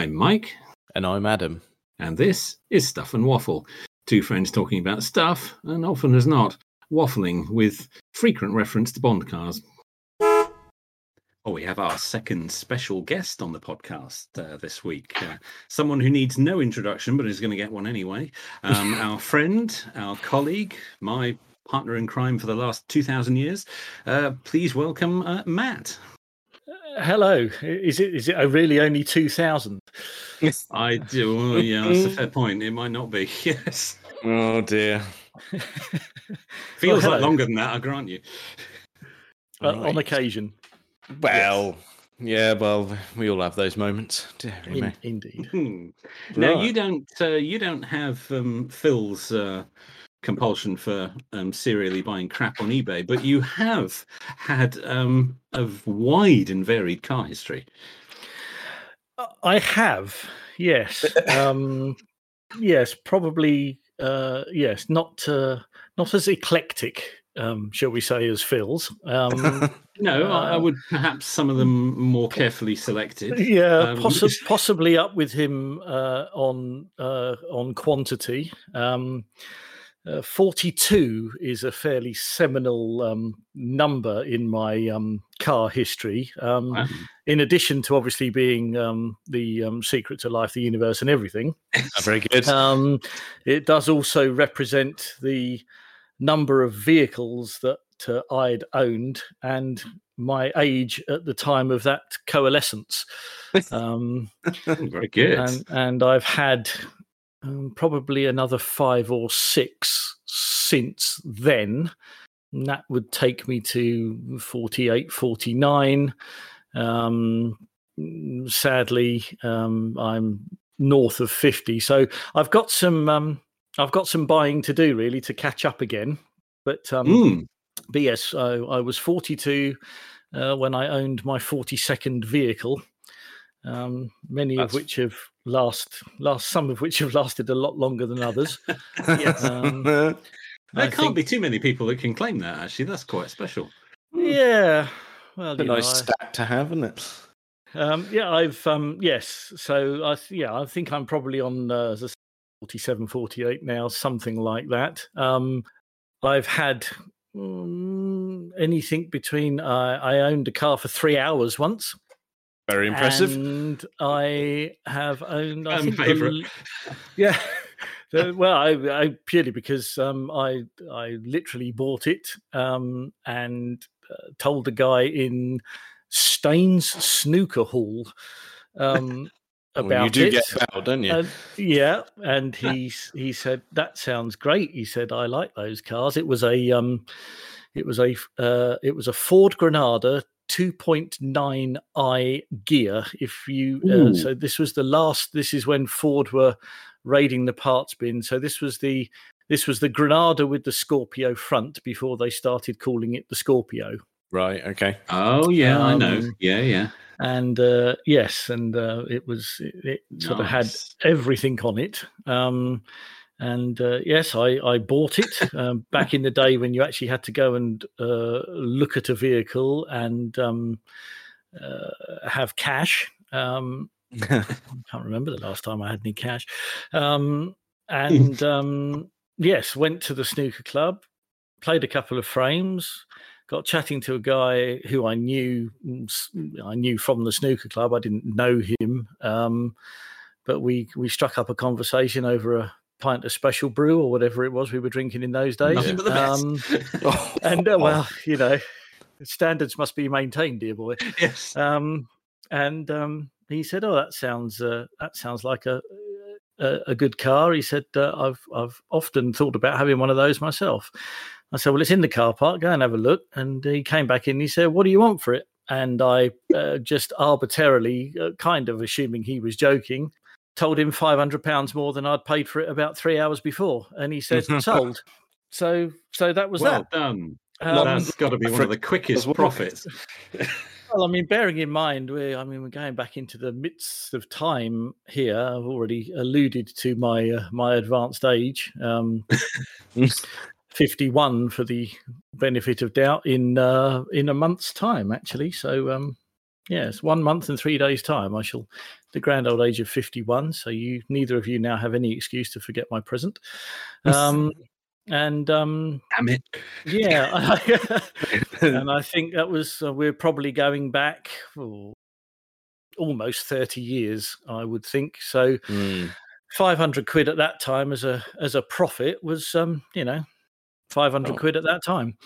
I'm Mike, And I'm Adam. and this is Stuff and Waffle. Two friends talking about stuff, and often as not, waffling with frequent reference to Bond cars. Oh, we have our second special guest on the podcast uh, this week. Uh, someone who needs no introduction, but is going to get one anyway. Um, our friend, our colleague, my partner in crime for the last 2,000 years. Uh, please welcome uh, Matt. Hello. Is it is it really only two thousand? I do. oh, yeah, that's a fair point. It might not be. Yes. Oh dear. Feels like longer than that, I grant you. Uh, on occasion, Well, yeah, well, we all have those moments. Deary in, me. indeed. Hmm. Now you don't uh, you don't have um, Phil's uh, compulsion for um, serially buying crap on eBay, but you have had um, a wide and varied car history. Uh, I have, yes, um, yes, probably, uh, yes, not uh, not as eclectic, um, shall we say, as Phil's. Um, No, I, I Uh, would perhaps some of them more carefully selected. yeah, Um, possi- possibly up with him uh, on uh, on quantity. Um, uh, Forty-two is a fairly seminal um, number in my um, car history. Um, Wow. in addition to obviously being um, the um, secret to life, the universe, and everything, very good. um, it does also represent the number of vehicles that uh, I'd owned and my age at the time of that coalescence. Um, Very good. and, and I've had um, probably another five or six since then. And that would take me to 48, 49. Um, sadly, um, I'm north of 50. So I've got some. Um, I've got some buying to do really to catch up again, but um, Mm, but yes, I, I was 42 uh, when I owned my 42nd vehicle. Um, many That's- of which have last last some of which have lasted a lot longer than others. um, there I can't think- be too many people that can claim that. Actually, that's quite special. Yeah, well, a you know, nice I- stat to have, isn't it? um, yeah, I've um, yes. So I th- yeah, I think I'm probably on uh, 47, 48 now, something like that. Um, I've had mm, anything between. Uh, I owned a car for three hours once. Very impressive. And I have owned. I Fan think the yeah. the- well, I, I purely because um, I I literally bought it um, and uh, told the guy in Staines Snooker Hall um, Well, about you do it. get about, don't you? And, yeah, and he he said that sounds great. He said I like those cars. It was a um, it was a uh, it was a Ford Granada 2.9i Ghia. If you uh, so this was the last. This is when Ford were raiding the parts bin. So this was the this was the Granada with the Scorpio front before they started calling it the Scorpio. right. Okay. Oh yeah, I know. Um, Yeah, yeah. And uh, yes, and uh, it was it, it sort of had everything on it. Um, and uh, yes, I, I bought it um, back in the day when you actually had to go and uh, look at a vehicle and um, uh, have cash. Um, I can't remember the last time I had any cash. Um, and um, yes, went to the snooker club, played a couple of frames, got chatting to a guy who I knew. I knew from the snooker club. I didn't know him, um, but we we struck up a conversation over a pint of special brew or whatever it was we were drinking in those days. Nothing but the best. Um, Oh, and uh, well, you know, standards must be maintained, dear boy. yes. Um, and um, he said, "Oh, that sounds uh, that sounds like a a, a good car." He said, uh, "I've I've often thought about having one of those myself." I said, "Well, it's in the car park. Go and have a look." And he came back in. He said, "What do you want for it?" And I uh, just arbitrarily, uh, kind of assuming he was joking, told him five hundred pounds more than I'd paid for it about three hours before, and he said, "Sold." So so that was well that. done. Um, That's got to be one of the quickest well. profits. Well, I mean, bearing in mind, we're, I mean, we're going back into the midst of time here. I've already alluded to my uh, my advanced age, um, fifty-one for the benefit of doubt in uh, in a month's time, actually. So, um, yes, one month and three days' time, I shall the grand old age of 51. So you, neither of you now have any excuse to forget my present. Um, and um, Damn it. yeah, and I think that was uh, we're probably going back oh, almost 30 years, I would think. So Mm. 500 quid at that time as a as a profit was um, you know 500 Oh. quid at that time.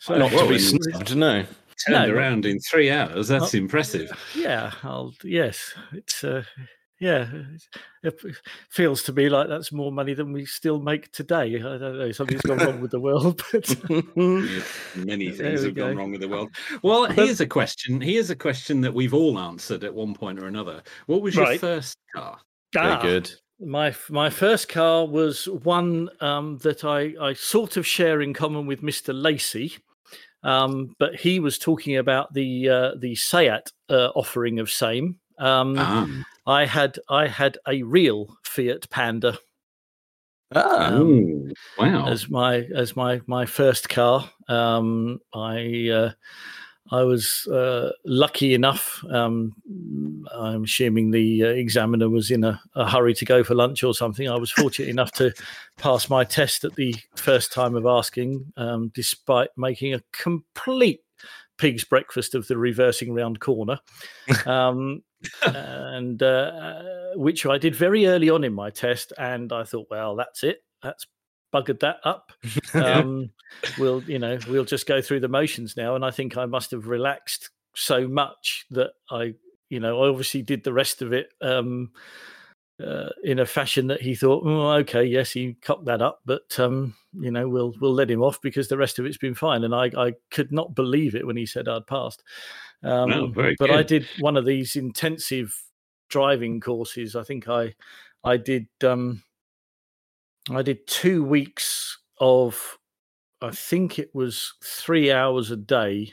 So Not to be and- snubbed, no. Turned No, around in three hours. That's Oh. impressive. yeah, I'll yes, it's uh, yeah, it feels to me like that's more money than we still make today. I don't know, something's gone wrong with the world, but Many things we have gone wrong with the world. Well, here's a question. Here's a question that we've all answered at one point or another. What was your first car? Very Ah, good. My my first car was one um, that I, I sort of share in common with Mr. Lacey, um, but he was talking about the uh, the Seat uh, offering of same. Um, Ah, I had I had a real Fiat Panda um, wow. as my as my my first car. Um, I uh, I was uh, lucky enough. Um, I'm assuming the uh, examiner was in a, a hurry to go for lunch or something. I was fortunate enough to pass my test at the first time of asking, um, despite making a complete pig's breakfast of the reversing round corner. Um, and uh, uh, which I did very early on in my test, and I thought, well, that's it. That's buggered that up. Um, we'll, you know, we'll just go through the motions now. And I think I must have relaxed so much that I, you know, I obviously did the rest of it um, uh, in a fashion that he thought, oh, okay, yes, he cocked that up, but um, you know, we'll we'll let him off because the rest of it's been fine. And I I could not believe it when he said I'd passed. Um, but I did one of these intensive driving courses. I think I I did um, I did two weeks of I think it was three hours a day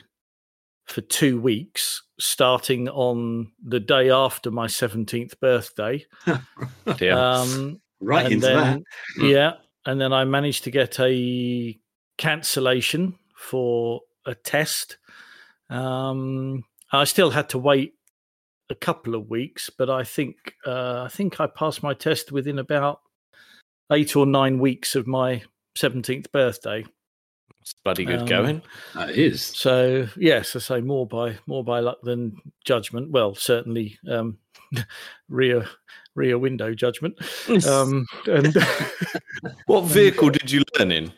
for two weeks, starting on the day after my 17th birthday. yeah. Um, right into then, that. Yeah. And then I managed to get a cancellation for a test. Um, I still had to wait a couple of weeks, but I think uh, I think I passed my test within about eight or nine weeks of my 17th birthday. It's bloody good um, going. That is. So yes, I say more by more by luck than judgment. Well, certainly um, rear rear window judgment. Um, and what vehicle did you learn in?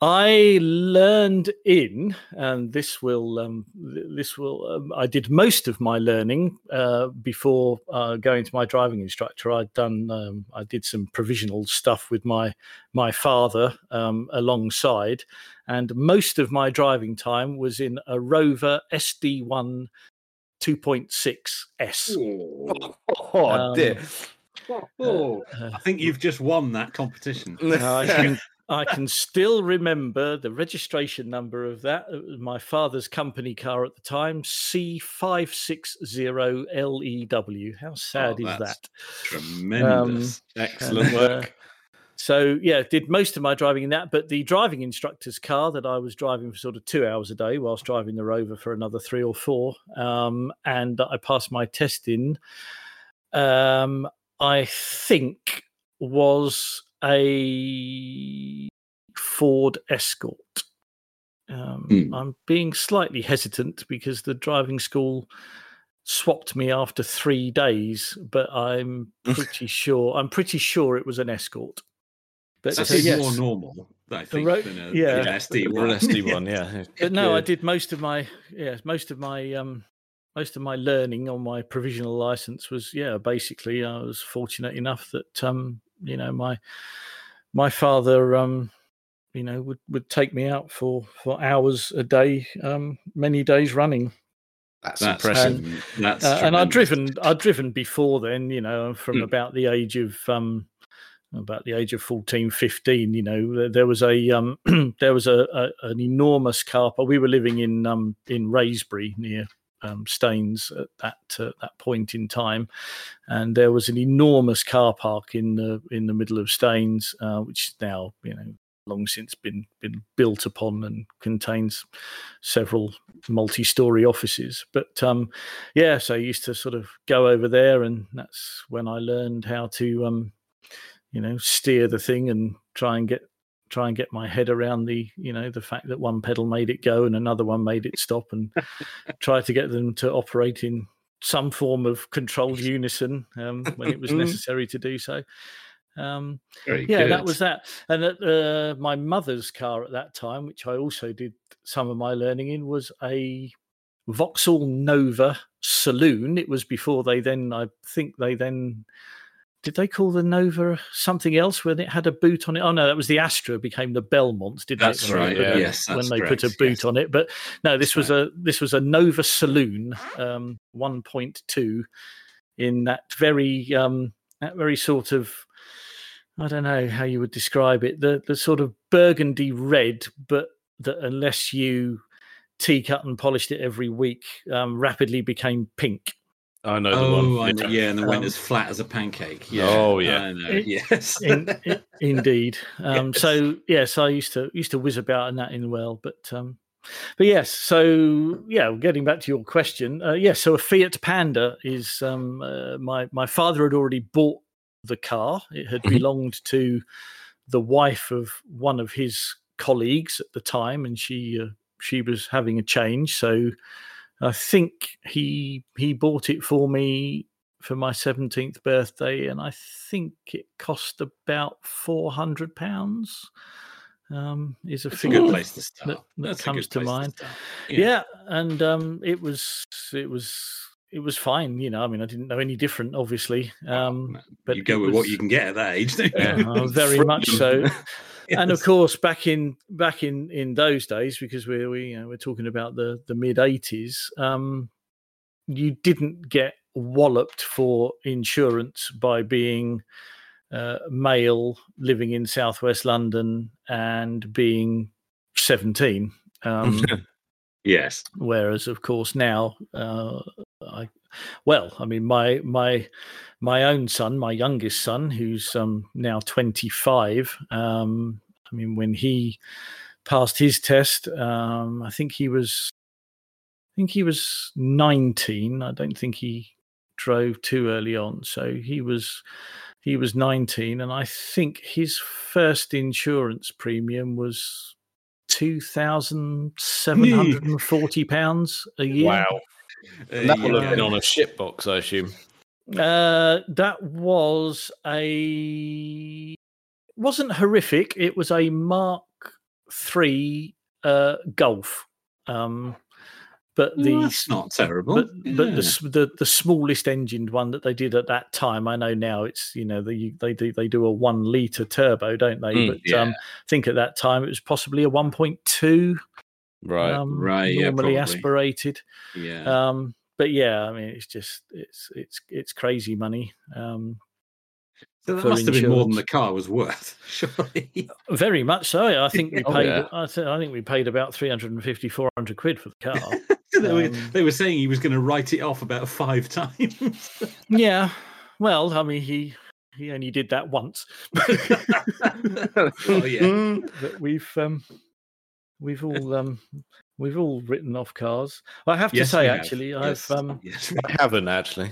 I learned in, and this will um, this will. Um, I did most of my learning uh, before uh, going to my driving instructor. I'd done. Um, I did some provisional stuff with my my father um, alongside, and most of my driving time was in a Rover SD1 2.6 S. Oh, Um, dear. Oh, Uh, I think you've just won that competition. I can, I can still remember the registration number of that. It was my father's company car at the time, C560LEW. E How sad is that? Tremendous. Excellent And, uh, work. So, yeah, did most of my driving in that. But the driving instructor's car that I was driving for sort of two hours a day whilst driving the Rover for another three or four, um, and I passed my test in, um, I think was a Ford Escort. Um, Hmm. I'm being slightly hesitant because the driving school swapped me after three days, but I'm pretty sure I'm pretty sure it was an Escort. But That uh, is yes. more normal, I think, ro- than, a, yeah. than an SD one. an SD one, yeah. but no, I did most of my yeah, most of my um most of my learning on my provisional license was yeah, basically I was fortunate enough that um you know my my father um you know would would take me out for for hours a day um many days running That's, That's, impressive. um, that's uh, and I'd driven I'd driven before then you know from Hmm. about the age of um about the age of 14 15 you know there, was a um there was a, a an enormous car park we were living in um in Wraysbury near um, Staines at that uh, that point in time, and there was an enormous car park in the in the middle of Staines, uh, which now you know long since been been built upon and contains several multi-story offices. But um, yeah, so I used to sort of go over there, and that's when I learned how to um, you know steer the thing and try and get try and get my head around the you know the fact that one pedal made it go and another one made it stop and try to get them to operate in some form of controlled unison um, when it was necessary to do so. Um, yeah that was that. And at, uh, my mother's car at that time which i also did some of my learning in was a vauxhall nova saloon. It was before they then i think they then did they call the Nova something else when it had a boot on it? Oh no, that was the Astra became the Belmont, didn't That's when right, put a- yes, when they put a boot yes. on it. But no, this That's was a this was a Nova Saloon, um, one point two, in that very um, that very sort of I don't know how you would describe it. The the sort of burgundy red, but that unless you tea cut and polished it every week, um, rapidly became pink. I know the Oh, one. I know, yeah, and the went Um, as flat as a pancake. Yeah. Oh, yeah. I know. It- yes. in, i- indeed. Um, Yes. So yes, I used to used to whiz about in that in well, but um, but yes. So yeah, getting back to your question, uh, yes. so a Fiat Panda is um, uh, my my father had already bought the car. It had Mhm. belonged to the wife of one of his colleagues at the time, and she uh, she was having a change. So I think he he bought it for me for my 17th birthday and i think it cost about 400 pounds um is a That's a figure good that- place to start. that That's comes to mind. start. yeah. and um it was it was it was fine you know i mean i didn't know any different obviously um but you go it with what you can get at that age, don't you? Uh, very much so and of course back in back in in those days because we're we, you know, we're talking about the the mid 80s um you didn't get walloped for insurance by being uh, male living in southwest london and being 17 um Yes. whereas of course now uh, I, well i mean my my my own son my youngest son who's um, now 25 um, i mean when he passed his test um, i think he was i think he was 19 i don't think he drove too early on. So he was he was 19 and i think his first insurance premium was 2740 pounds a year. Wow. Uh, And that will yeah. have been on a ship box, I assume. Uh, that was a wasn't horrific. It was a Mark Three uh, Golf, um, but Well, the that's not terrible. but but the, the the smallest engined one that they did at that time. I know now it's you know they they do they do a one liter turbo, don't they? Mm, but um, I think at that time it was possibly a one point two, Right. um, right, normally probably. aspirated. yeah. Um, but yeah, I mean, it's just it's it's it's crazy money. Um, so that must have been more than the car was worth, surely. very much so. I think we Oh, paid. yeah. I, th- I think we paid about 350, 400 quid for the car. they, were, Um, they were saying he was going to write it off about five times. yeah. Well, I mean, he he only did that once. oh, yeah. but we've um, we've all um, we've all written off cars. I have to Yes, say, we have. actually, I've um, yes. I haven't actually.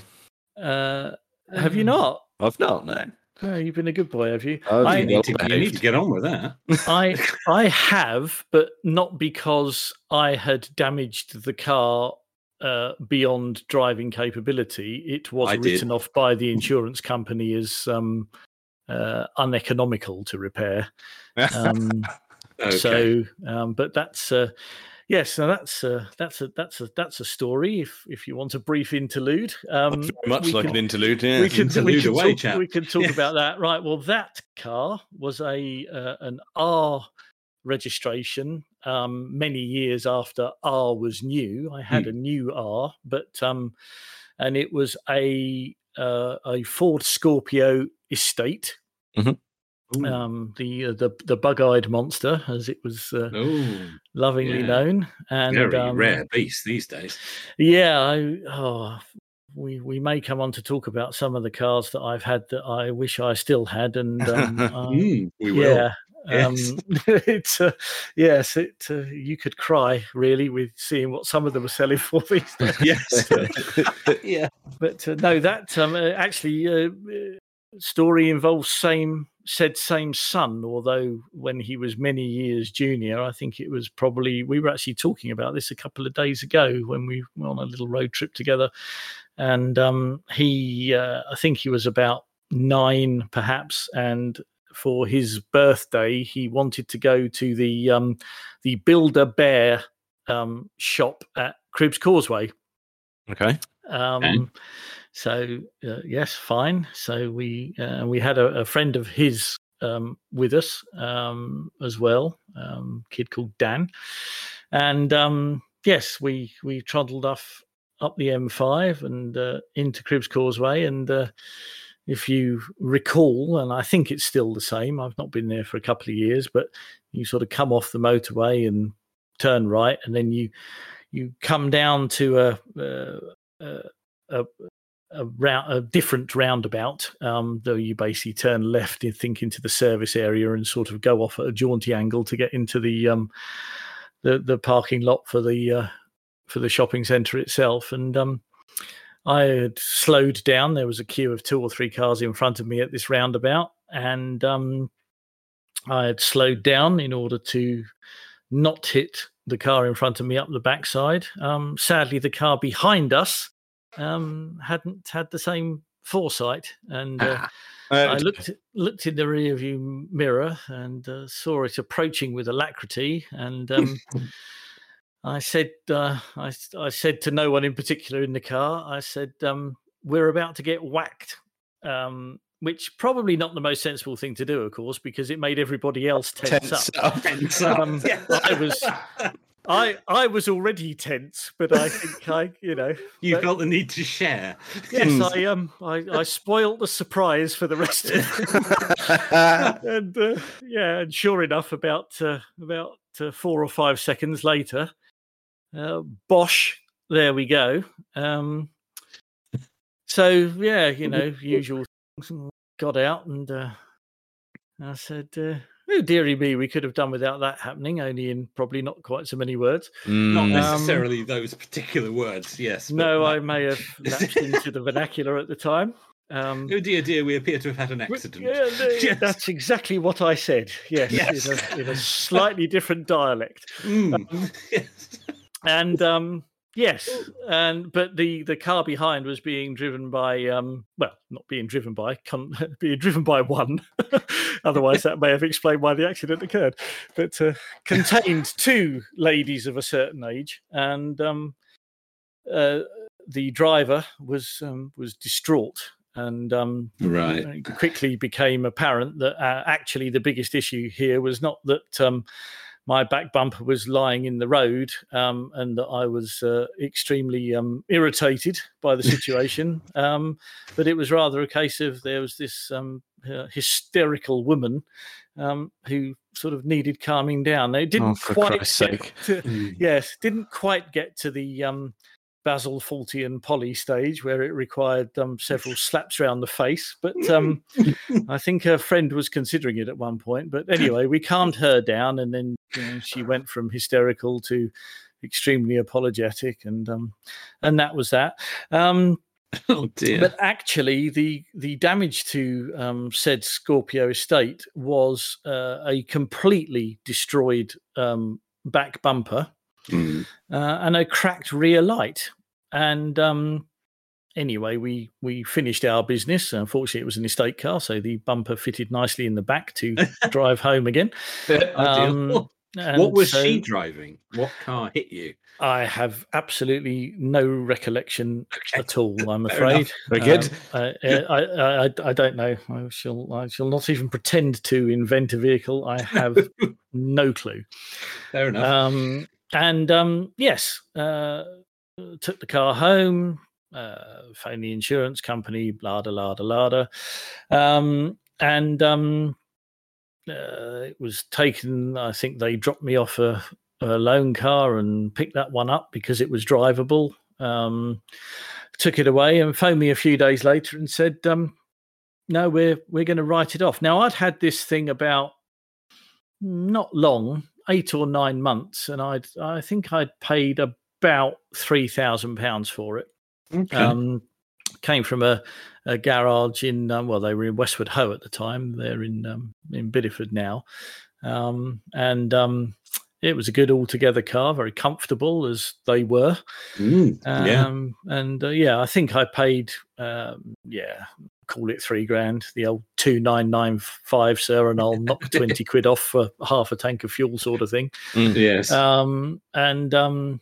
uh, have you not? I've not, no. Oh, you've been a good boy, have you? I've I- You need, to, you need to get on with that. I I have, but not because I had damaged the car uh, beyond driving capability. It was I did. written off by the insurance company as um, uh, uneconomical to repair. Um, Okay. So, um, but that's uh, yes, now that's uh, that's a that's a that's a story. If if you want a brief interlude, um, much like can- an interlude, yeah. we can, we can away, talk, chap. we can talk Yeah. about that. Right. Well, that car was a uh, an R registration. Um, many years after R was new, I had Hmm. a new R, but um, and it was a uh, a Ford Scorpio Estate. Ooh. Um, the uh, the the bug-eyed monster, as it was uh, lovingly yeah. known, and very um, rare beast these days. yeah, I, oh, we we may come on to talk about some of the cars that I've had that I wish I still had, and um, Mm, we will. yeah, Um, it's uh, yes, it uh, you could cry really with seeing what some of them are selling for these days. yes. yeah, but uh, no, that um, uh, actually uh, story involves same said same son. Although when he was many years junior, I think it was probably we were actually talking about this a couple of days ago when we were on a little road trip together, and um, he uh, I think he was about nine perhaps, and for his birthday he wanted to go to the um, the Build-A-Bear um, shop at Cribbs Causeway. Okay. Um, Okay. So uh, yes, fine. So we uh, we had a, a friend of his um, with us um, as well, um, kid called Dan, and um, yes, we we trundled off up the M5 and uh, into Cribbs Causeway, and uh, if you recall, and I think it's still the same. I've not been there for a couple of years, but you sort of come off the motorway and turn right, and then you you come down to a uh, a, a, a, round, a different roundabout. Um, though you basically turn left and think into the service area and sort of go off at a jaunty angle to get into the um, the the parking lot for the uh, for the shopping centre itself. And um, I had slowed down. There was a queue of two or three cars in front of me at this roundabout, and um, I had slowed down in order to not hit the car in front of me up the backside. Um, sadly, the car behind us um, hadn't had the same foresight, and uh, I looked looked in the rear view mirror and uh, saw it approaching with alacrity, and um, I said, uh, I, I said to no one in particular in the car, I said, um, "We're about to get whacked." Um, which probably not the most sensible thing to do, of course, because it made everybody else tense, Tense up. up. Tense Um, up. I was- I I was already tense, but I think I, you know, You felt the need to share. yes, I um, I, I spoilt the surprise for the rest of and uh, yeah, and sure enough, about uh, about uh, four or five seconds later, uh, Bosch, there we go. Um, so yeah, you know, usual. things, Got out and uh, I said, uh, "Oh dearie me, we could have done without that happening, only in probably not quite so many words." Not Mm, necessarily those particular words, yes. but No, I may have lapsed into the vernacular at the time. Um, Oh dear, dear, we appear to have had an accident. Yeah, Yes. that's exactly what I said. Yes, Yes. In, a, in a slightly different dialect, Mm. yes. and um, yes, and but the the car behind was being driven by um, well, not being driven by, being driven by one. Otherwise, that may have explained why the accident occurred. But uh, contained two ladies of a certain age, and um, uh, the driver was um, was distraught. And um, Right. it quickly became apparent that uh, actually the biggest issue here was not that um, my back bumper was lying in the road um, and that I was uh, extremely um, irritated by the situation, um, but it was rather a case of there was this um, uh, hysterical woman um, who sort of needed calming down. They didn't Oh, quite Christ's get sake. to- Mm. yes, didn't quite get to the um, Basil Faultian Polly stage where it required um, several slaps around the face. But um, I think her friend was considering it at one point. But anyway, we calmed her down, and then you know, she went from hysterical to extremely apologetic, and um, and that was that. Um, Oh dear. but actually, the the damage to um, said Scorpio estate was uh, a completely destroyed um, back bumper Mm. uh, and a cracked rear light. And um, anyway, we we finished our business. Unfortunately, it was an estate car, so the bumper fitted nicely in the back to drive home again. Um, what was so she driving? What car hit you? I have absolutely no recollection Okay. at all. I'm afraid. Very good. Um, I, I, I, I, don't know. I shall I shall not even pretend to invent a vehicle. I have no clue. Fair enough. Um, and um, yes, uh, took the car home, uh, phoned the insurance company, blah da blah da blah da, um, and um, uh, it was taken. I think they dropped me off a, a loan car and picked that one up because it was drivable. Um, took it away and phoned me a few days later and said, um, "No, we're we're going to write it off." Now I'd had this thing about not long, eight or nine months, and I'd I think I'd paid about three thousand pounds for it. Okay. Um, came from a, a garage in um, well, they were in Westward Ho at the time. They're in um, in Bideford now, um, and um, it was a good altogether car, very comfortable as they were. Mm, yeah. Um, and uh, yeah, I think I paid, um, yeah, call it three grand, the old two nine nine five, sir, and I'll knock twenty quid off for half a tank of fuel, sort of thing. Yes. Um, and um,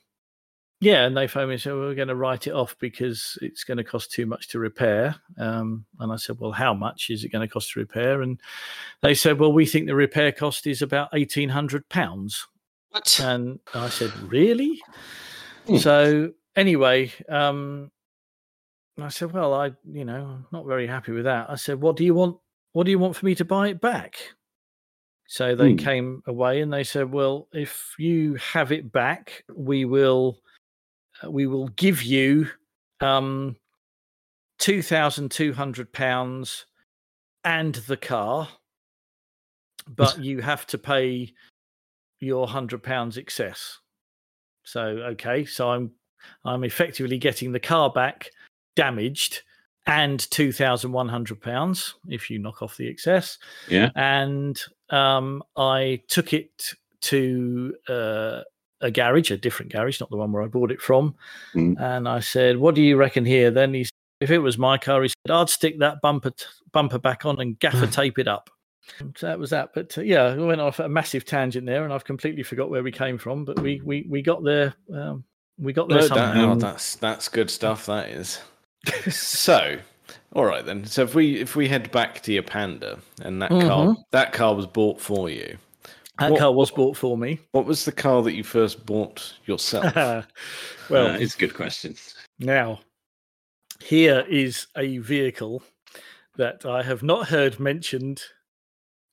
yeah, and they phoned me and said, well, we're going to write it off because it's going to cost too much to repair. Um, and I said, well, how much is it going to cost to repair? And they said, well, we think the repair cost is about eighteen hundred pounds. What? And I said, really? Hmm. So anyway, um, I said, well, I, you know, I'm not very happy with that. I said, what do you want? What do you want for me to buy it back? So they Hmm. came away and they said, well, if you have it back, we will, we will give you um, two thousand two hundred pounds and the car, but you have to pay your hundred pounds excess. So okay, so I'm I'm effectively getting the car back damaged and two thousand one hundred pounds if you knock off the excess. Yeah. And um, I took it to uh, a garage, a different garage, not the one where I bought it from. Mm. And I said, "What do you reckon here?" Then he, said, if it was my car, he said, "I'd stick that bumper t- bumper back on and gaffer tape it up." So that was that. But uh, yeah, we went off a massive tangent there, and I've completely forgot where we came from. But we we we got there. Um, we got there No, somehow. that, oh, that's that's good stuff. That is. so, all right then. So if we if we head back to your Panda and that car Mhm. that car was bought for you. That what- car was bought for me. What was the car that you first bought yourself? well, Uh, it's a good question. Now, here is a vehicle that I have not heard mentioned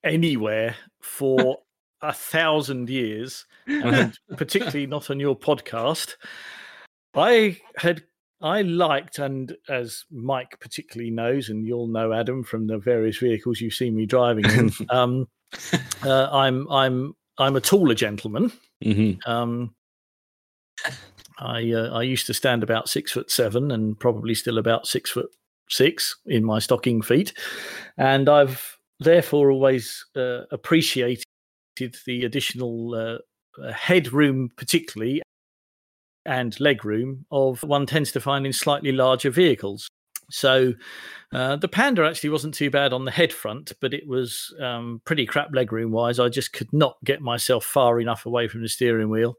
anywhere for a thousand years, and particularly not on your podcast. I had I liked, and as Mike particularly knows, and you'll know Adam from the various vehicles you've seen me driving in. um, uh, I'm I'm I'm a taller gentleman. hmm Um, I uh, I used to stand about six foot seven and probably still about six foot six in my stocking feet, and I've therefore always uh, appreciated the additional uh, headroom, particularly and leg room of one tends to find in slightly larger vehicles. So uh, the Panda actually wasn't too bad on the head front, but it was um, pretty crap legroom wise. I just could not get myself far enough away from the steering wheel.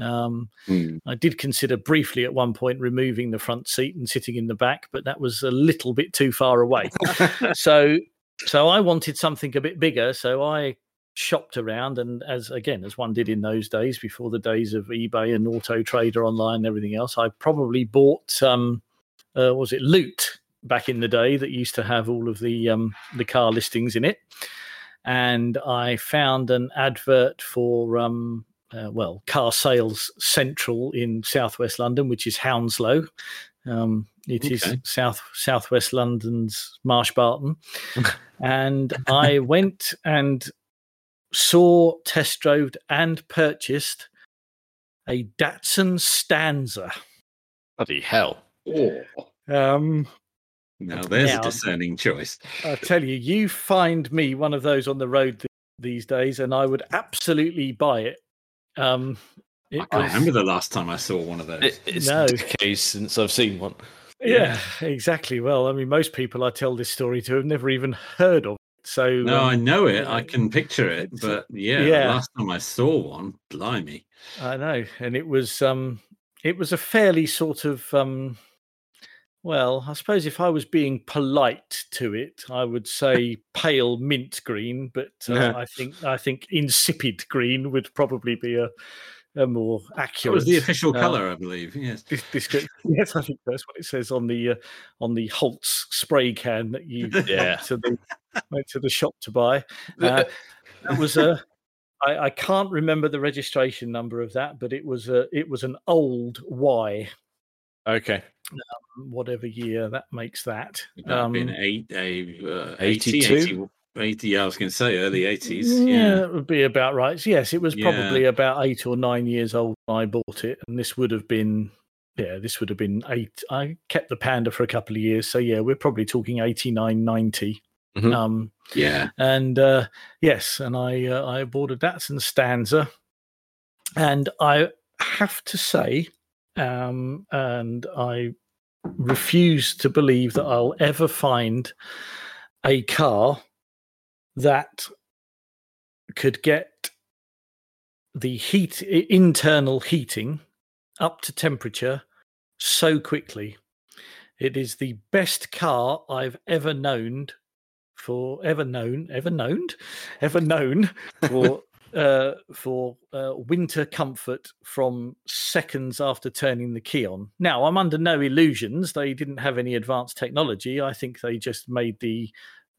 Um, Mm. I did consider briefly at one point removing the front seat and sitting in the back, but that was a little bit too far away. so, so I wanted something a bit bigger. So I shopped around, and as again as one did in those days, before the days of eBay and Auto Trader online and everything else, I probably bought um, uh, was it Loot back in the day that used to have all of the um, the car listings in it, and I found an advert for um, uh, well, Car Sales Central in Southwest London, which is Hounslow. Um, it is Okay. south southwest London's Marsh Barton, and I went and saw, test drove, and purchased a Datsun Stanza. Bloody hell! Oh, Um, now there's Now- a discerning choice. I tell you, you find me one of those on the road th- these days, and I would absolutely buy it. Um, it I can't was- remember the last time I saw one of those. It, it's No. decades since I've seen one. Yeah, exactly. Well, I mean, most people I tell this story to have never even heard of it. So no, I um, know it. I can picture it, but yeah, yeah. last time I saw one, blimey. I know, and it was um, it was a fairly sort of um, well, I suppose if I was being polite to it, I would say pale mint green, but uh. I think I think insipid green would probably be a a more accurate. was the official uh, colour, I believe. Yes. description. Yes, I think that's what it says on the uh, on the Holts spray can that you Yeah. went to the went to the shop to buy. Uh, that was a. I, I can't remember the registration number of that, but it was a it was an old Y, okay. Whatever year that makes that. Have been Um, eight, uh, 82? 80, 80 80, yeah, I was going to say early 80s. Yeah, Yeah. that would be about right. So, yes, it was Yeah. probably about eight or nine years old when I bought it, and this would have been, yeah, this would have been eight. I kept the Panda for a couple of years, so yeah, we're probably talking 89, 90. Mhm. Um, Yeah. and uh, yes, and I uh, I bought a Datsun Stanza, and I have to say, um, and I refuse to believe that I'll ever find a car that could get the heat internal heating up to temperature so quickly. It is the best car I've ever known for ever known ever known ever known for uh, for uh, winter comfort from seconds after turning the key on. Now, I'm under no illusions. They didn't have any advanced technology. I think they just made the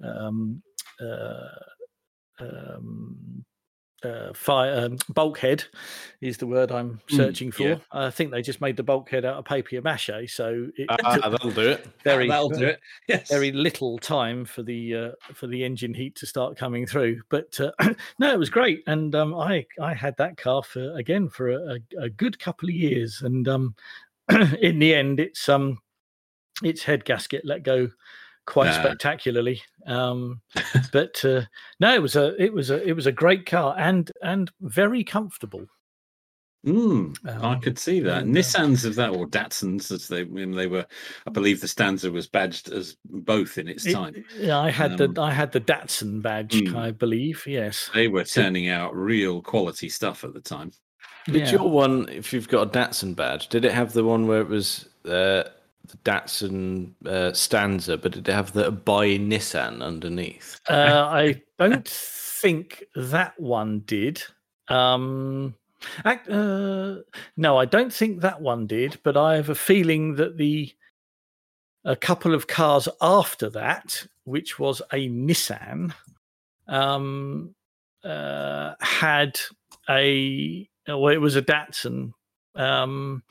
um, uh, um, uh, fire um, bulkhead is the word I'm Mm, searching for. yeah. I think they just made the bulkhead out of papier mâché, So it took that'll do it. very That'll do it. Yes. very little time for the uh, for the engine heat to start coming through. But uh, no, it was great, and um, I I had that car for again for a, a, a good couple of years, and um, in the end, it's um its head gasket let go quite spectacularly. Um, but uh, no, it was a it was a it was a great car and and very comfortable. Mm, I Um, could see that. and, uh, Nissans of that, or Datsuns, as they when they were, I believe the Stanza was badged as both in its It- time. yeah, I had Um, the I had the Datsun badge, mm. I believe. Yes. They were turning out real quality stuff at the time. Did Yeah. your one, if you've got a Datsun badge, did it have the one where it was uh, the Datsun uh, stanza, but did it have the by Nissan underneath? Uh, I don't think that one did. Um, ac- uh, no, I don't think that one did. But I have a feeling that the a couple of cars after that, which was a Nissan, um, uh, had a well, it was a Datsun. Um,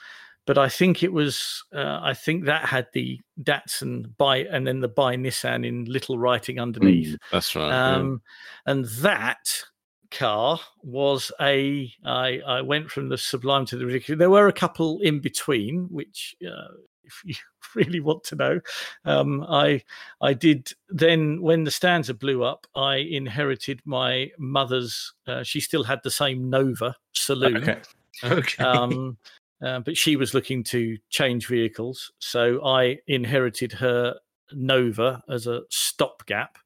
but I think it was. Uh, I think that had the Datsun by, and then the by Nissan in little writing underneath. That's right. yeah. Um, and that car was a. I I went from the sublime to the ridiculous. There were a couple in between, which. Uh, if you really want to know, um, I I did then when the stanza blew up. I inherited my mother's. Uh, she still had the same Nova saloon Okay. Okay. um, uh, but she was looking to change vehicles, so I inherited her Nova as a stopgap,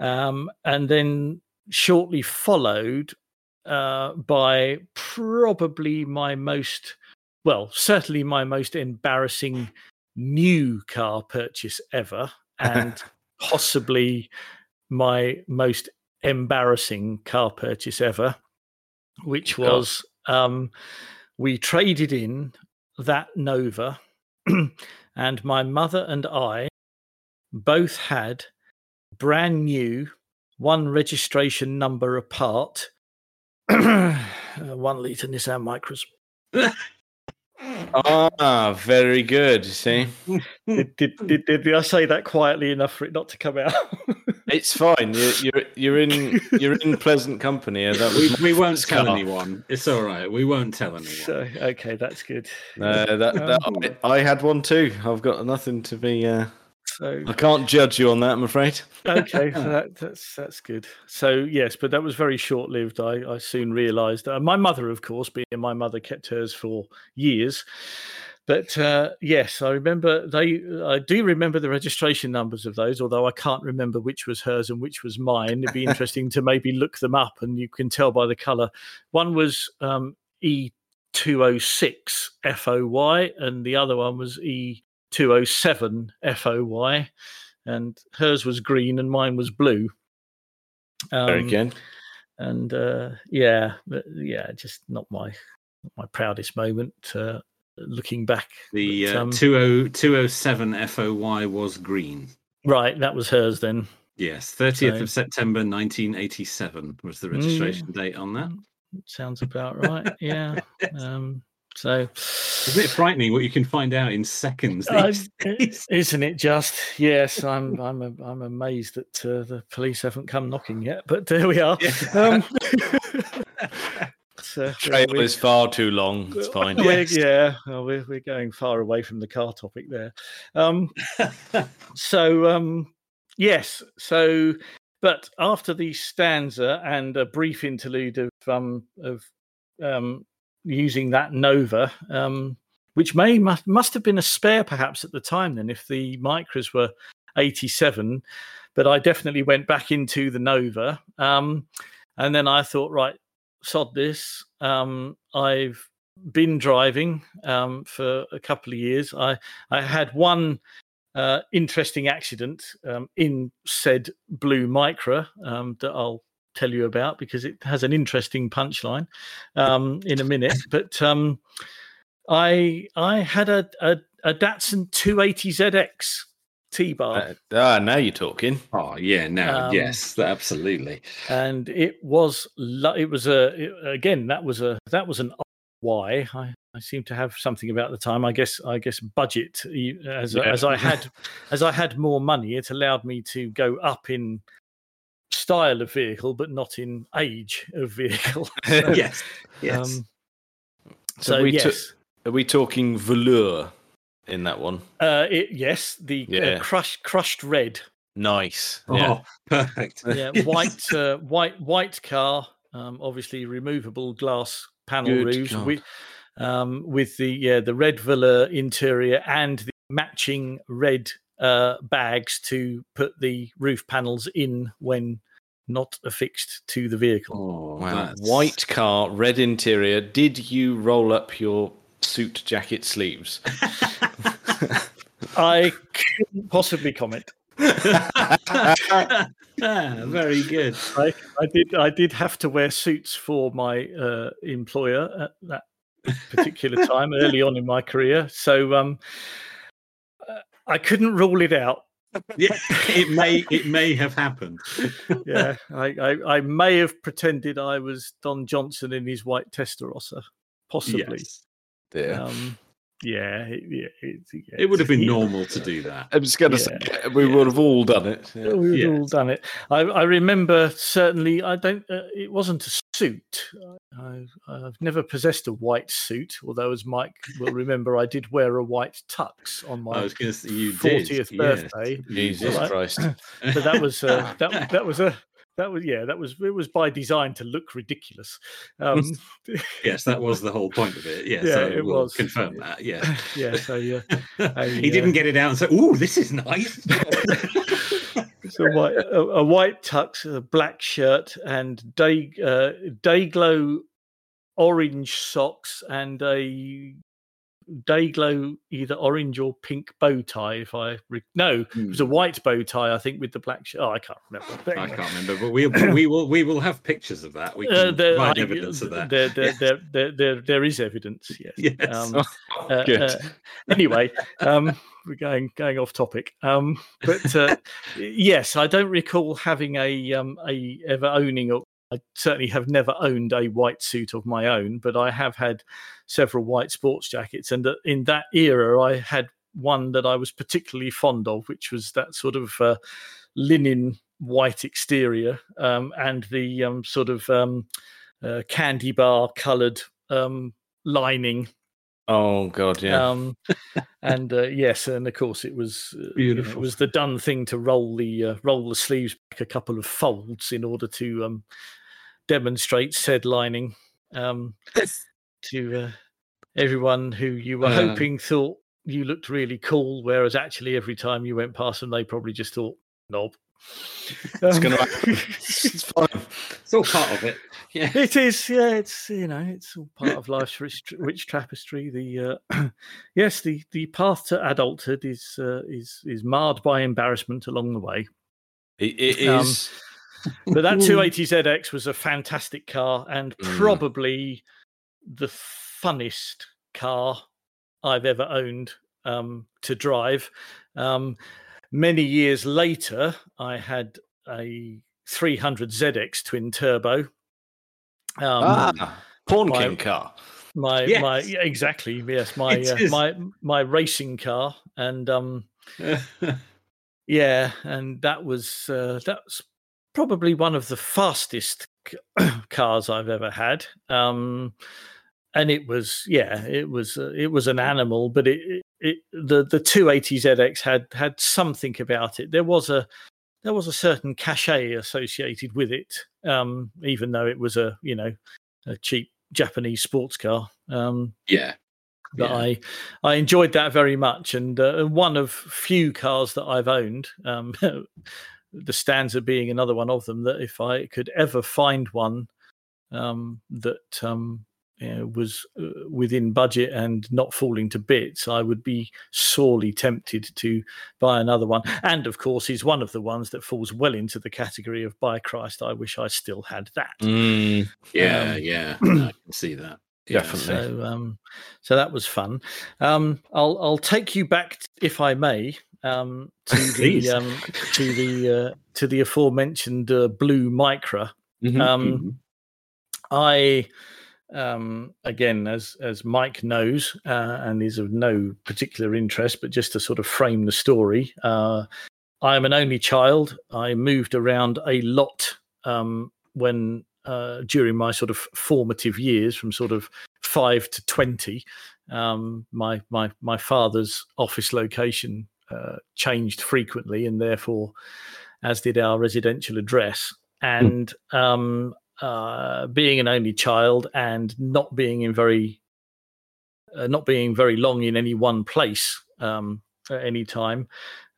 um, and then shortly followed uh, by probably my most, well, certainly my most embarrassing new car purchase ever, and possibly my most embarrassing car purchase ever, which was um, we traded in that Nova, and my mother and I both had brand new, one registration number apart, uh, one litre Nissan Micras. Ah, very good. You see, Did, did, did, did I say that quietly enough for it not to come out? it's fine. You're you're, you're in you're in pleasant company. That we, we won't first tell car. anyone. It's all right. We won't tell anyone. so, okay, that's good. Uh, that, that I, I had one too. I've got nothing to be. Uh, So, I can't judge you on that. I'm afraid. okay, so that, that's that's good. So yes, but that was very short lived. I, I soon realised. Uh, my mother, of course, being my mother, kept hers for years. But uh, yes, I remember they. I do remember the registration numbers of those, although I can't remember which was hers and which was mine. It'd be interesting to maybe look them up, and you can tell by the colour. One was um, E two hundred six FOY, and the other one was E two hundred seven FOY and hers was green and mine was blue. Very Um, good. And uh, yeah, but yeah, just not my not my proudest moment. Uh, looking back, The But, uh, um, 20 207 FOY was green. right, that was hers then. Yes, 30th So- of September 1987 was the registration date on that. Sounds about right. Yeah. Um, So, Isn't it frightening what you can find out in seconds? uh, these days? isn't it just? Yes, I'm. I'm. I'm amazed that uh, the police haven't come knocking yet, but there we are. Um, so, Trail we- is far too long. It's fine. we're, Yes. yeah, well, we're we're going far away from the car topic there. Um, so um, yes, so but after the stanza and a brief interlude of um of um using that Nova, um, which may must, must have been a spare perhaps at the time then if the Micras were 87 but i definitely went back into the nova um, and then i thought right sod this um, i've been driving um, for a couple of years. I i had one uh, interesting accident um, in said blue micra um, that i'll tell you about because it has an interesting punchline um, in a minute but um, I I had a a, a Datsun 280ZX T bar, Uh, ah, now you're talking. oh yeah, now Um, yes, absolutely. and it was it was a it- again that was a that was an why I, I seem to have something about the time. I guess I guess budget as Yeah. as I had as I had more money, it allowed me to go up in style of vehicle, but not in age of vehicle. So, yes, yes. um, So so we took- yes. Are we talking velour in that one? Uh, it, yes, the Yeah. uh, crushed crushed red. Nice. oh, Yeah. perfect. Yeah, white uh, white white car. Um, obviously removable glass panel Good roofs God. with um, with the yeah the red velour interior and the matching red uh, bags to put the roof panels in when not affixed to the vehicle. Oh, Wow. White car, red interior. Did you roll up your suit jacket sleeves? I couldn't possibly comment. ah, very good. I, I did I did have to wear suits for my uh, employer at that particular time early on in my career, so um, uh, I couldn't rule it out. Yeah, it may it may have happened. Yeah, I, I, I may have pretended I was Don Johnson in his white Testarossa, possibly. Yes. Yeah. Um, yeah, it, yeah, it, yeah, It would have been yeah. normal to do that. I was going to say we would have all done it. Yeah. We've Yes. all done it. I, I remember certainly. I don't. Uh, it wasn't a suit. I, I've never possessed a white suit. Although, as Mike will remember, I did wear a white tux on my was going to say you did. fortieth birthday. You Jesus did. Right. Christ. But that was uh, that. That was a. That was yeah. That was it. Was by design to look ridiculous. Um, yes, that was the whole point of it. Yeah, Yeah, so it we'll was. confirm that. Yeah, yeah. So yeah. He didn't uh, get it out and say, "Ooh, this is nice." So a white, a, a white tux, a black shirt, and day uh, day glow orange socks, and a day glow either orange or pink bow tie. If I re- no, it was a white bow tie, I think, with the black shirt. Oh, I can't remember. But I can't remember, but we we will we will have pictures of that. We Uh, can there, provide I- evidence of that. There, there, there, there, there, there is evidence. Yes. Yes. Um, uh, Good. uh, anyway, um, we're going going off topic. Um, but uh, yes, I don't recall having a um, a ever owning. A, I certainly have never owned a white suit of my own, but I have had several white sports jackets, and uh, in that era, I had one that I was particularly fond of, which was that sort of uh, linen white exterior um, and the um, sort of um, uh, candy bar coloured um, lining Oh God, yeah. um, and uh, yes, and of course it was uh, you know, Beautiful. it was the done thing to roll the uh, roll the sleeves back a couple of folds in order to um, demonstrate said lining um, to uh, everyone who you were Uh. hoping thought you looked really cool, whereas actually every time you went past them, they probably just thought knob. it's Um, gonna happen. it's fine. It's all part of it. Yeah. It is, yeah. It's you know, it's all part of life's rich, rich tapestry. The uh, yes, the the path to adulthood is uh, is is marred by embarrassment along the way. It, it Um, is. But that 280ZX was a fantastic car and Mm. probably the funnest car I've ever owned um, to drive. Um, many years later, I had a 300ZX twin turbo. Um, ah, my- King car. my Yes. my exactly yes my uh, my my racing car and um yeah and that was uh, that's probably one of the fastest cars I've ever had um and it was yeah it was uh, it was an animal but it, it, it the the 280 ZX had had something about it there was a there was a certain cachet associated with it um even though it was a you know a cheap Japanese sports car um yeah. that Yeah. I I enjoyed that very much, and uh, one of few cars that I've owned. Um, the Stanza being another one of them. That if I could ever find one um, that um, you know, was uh, within budget and not falling to bits, I would be sorely tempted to buy another one. And of course, is one of the ones that falls well into the category of by Christ, I wish I still had that. Mm, Yeah, Um, yeah. I can see that. Yeah. Definitely. So, um, so that was fun. Um, I'll I'll take you back, if I may, um, to the um, to the uh, to the aforementioned uh, blue Micra. mhm. Um, Mhm. I um, again, as as Mike knows, uh, and is of no particular interest, but just to sort of frame the story, uh, I am an only child. I moved around a lot um, when uh, during my sort of formative years, from sort of five to twenty. Um, my my my father's office location uh, changed frequently, and therefore, as did our residential address. And um, uh, being an only child and not being in very uh, not being very long in any one place um, at any time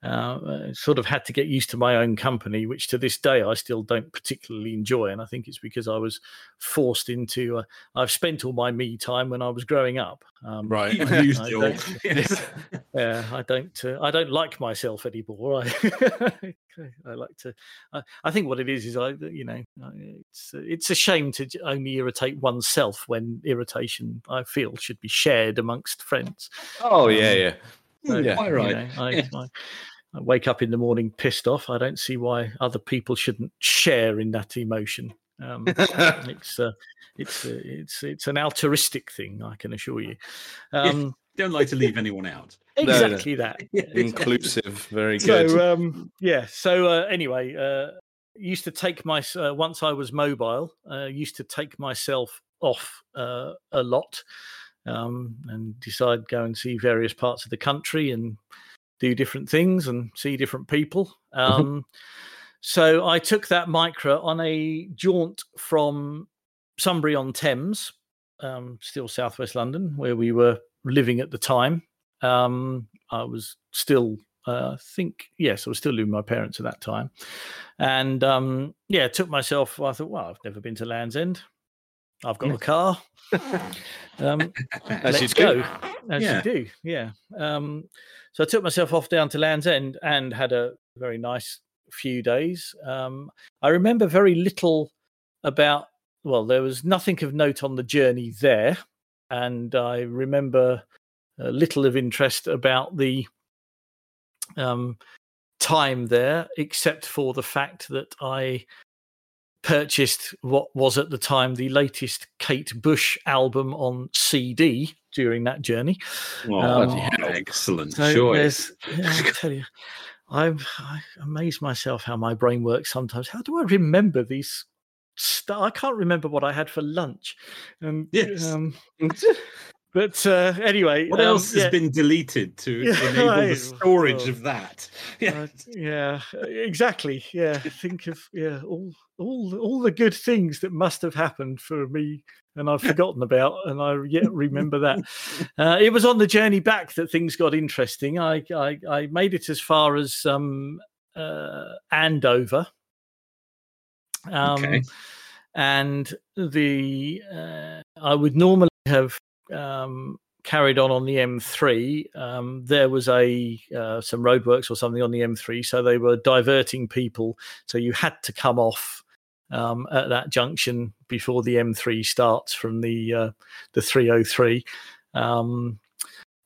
uh, sort of had to get used to my own company which to this day i still don't particularly enjoy and i think it's because i was forced into uh, i've spent all my me time when i was growing up um, right. You've used I all. don't- Yes. yeah, I don't. Uh, I don't like myself anymore. I, I like to. I, I think what it is is I, you know, it's it's a shame to only irritate oneself when irritation I feel should be shared amongst friends. Oh yeah, yeah. So, Yeah, quite you right. know, I, Yeah. I, I wake up in the morning pissed off. I don't see why other people shouldn't share in that emotion. Um, it's uh, it's uh, it's it's an altruistic thing, I can assure you. Um, Don't like to leave anyone out. no. exactly that. Inclusive, very good. So um, yeah. So uh, anyway, uh, used to take my uh, once I was mobile. Uh, used to take myself off uh, a lot, um, and decide go and see various parts of the country and do different things and see different people. Um, so I took that Micra on a jaunt from Sunbury on Thames, um, still southwest London, where we were living at the time. Um, I was still, uh, I think, yes, I was still living with my parents at that time. And um, yeah, took myself, I thought, well, I've never been to Land's End. I've got a car. Um, As you let's do. go. As Yeah. you do, yeah. Um, so I took myself off down to Land's End and had a very nice few days. Um, I remember very little about. Well, there was nothing of note on the journey there, and I remember uh, little of interest about the um, time there, except for the fact that I purchased what was at the time the latest Kate Bush album on CD during that journey. Oh, Um, hell, excellent So choice. yeah, I tell you, I'm, I amaze myself how my brain works sometimes. How do I remember these? St- I can't remember what I had for lunch. And, Yes. um, but uh, anyway, What um, else yeah, has been deleted to Yeah, enable I- the storage oh. of that? Uh, yeah, exactly. Yeah, think of yeah all all all the good things that must have happened for me, and I've forgotten about, and I yet remember that. Uh, it was on the journey back that things got interesting. I I, I made it as far as um, uh, Andover. Um, Okay. And the uh, I would normally have um, carried on on the M3. Um, there was a uh, some roadworks or something on the M3, so they were diverting people. So you had to come off um, at that junction before the M3 starts from the uh, the 303. Um,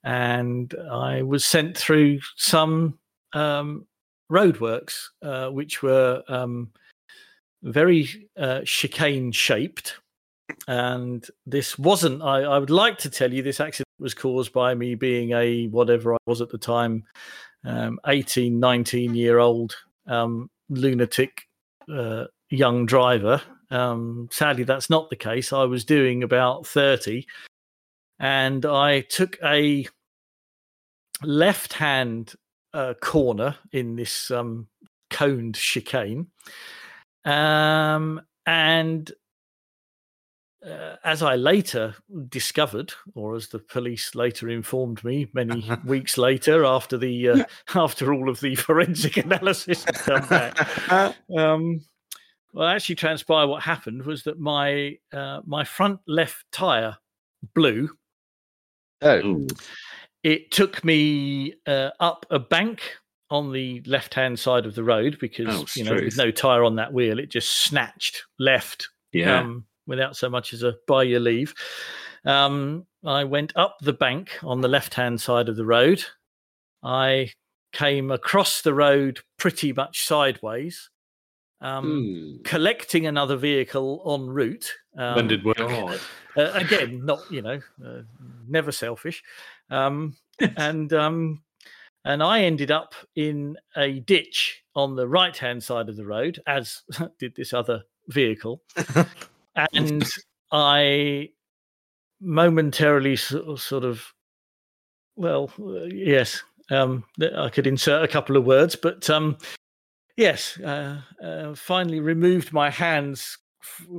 and I was sent through some um, roadworks, uh, which were um, very uh, chicane shaped. And this wasn't. I, I would like to tell you this accident was caused by me being a whatever I was at the time, um, 18, 19 year old um, lunatic uh, young driver. Um, sadly, that's not the case. I was doing about 30 and I took a left hand uh, corner in this um, coned chicane. Um, and uh, as I later discovered, or as the police later informed me many weeks later, after the uh, after all of the forensic analysis had come back, um, well, actually transpired. What happened was that my uh, my front left tire blew. Oh, It took me uh, up a bank on the left hand side of the road because Oh, you know with no tire on that wheel, it just snatched left Yeah. um, without so much as a by your leave. Um, I went up the bank on the left hand side of the road. I came across the road pretty much sideways, um, Ooh. collecting another vehicle en route. Um, when did work? God. uh, again, not you know, uh, never selfish, um, and um, and I ended up in a ditch on the right hand side of the road, as did this other vehicle, and I momentarily sort of, well, uh, yes, um, I could insert a couple of words, but um, yes, uh, uh, finally removed my hands.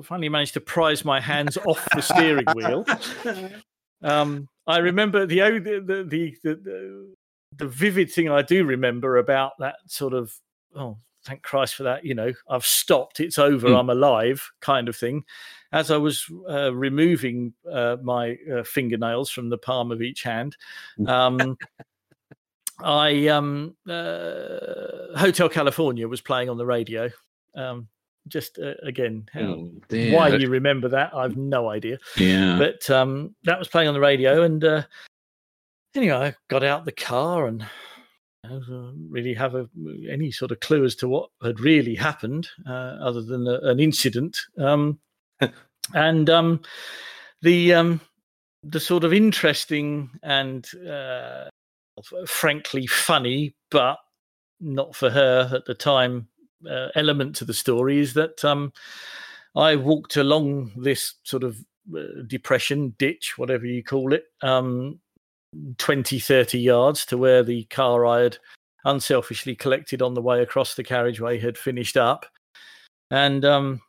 Finally managed to prise my hands off the steering wheel. Um, I remember the, o- the, the the the the the vivid thing I do remember about that sort of oh thank Christ for that you know I've stopped it's over Mm. I'm alive kind of thing. As I was uh, removing uh, my uh, fingernails from the palm of each hand, um, I um, uh, Hotel California was playing on the radio. Um, just uh, again, how, Oh, why you remember that I've no idea Yeah. but um, that was playing on the radio. And uh, anyway, I got out the car and I didn't really have a, any sort of clue as to what had really happened, uh, other than a, an incident. Um, and um, the um, the sort of interesting and uh, frankly funny, but not for her at the time, uh, element to the story is that um, I walked along this sort of uh, depression ditch, whatever you call it, um, 20, 30 yards to where the car I had unselfishly collected on the way across the carriageway had finished up. And um,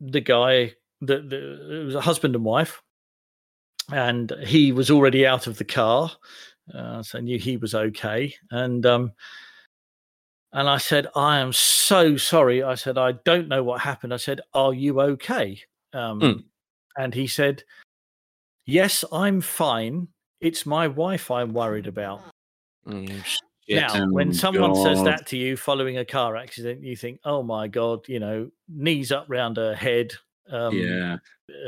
the guy, the, the, it was a husband and wife, and he was already out of the car. Uh, so I knew he was okay. And um, and I said, I am so sorry. I said, I don't know what happened. I said, Are you okay? Um, Hmm. And he said, Yes, I'm fine. It's my wife I'm worried about. Mm. Now, when Oh, someone says that to you following a car accident, you think, "Oh my god!" You know, knees up round her head. Um, yeah.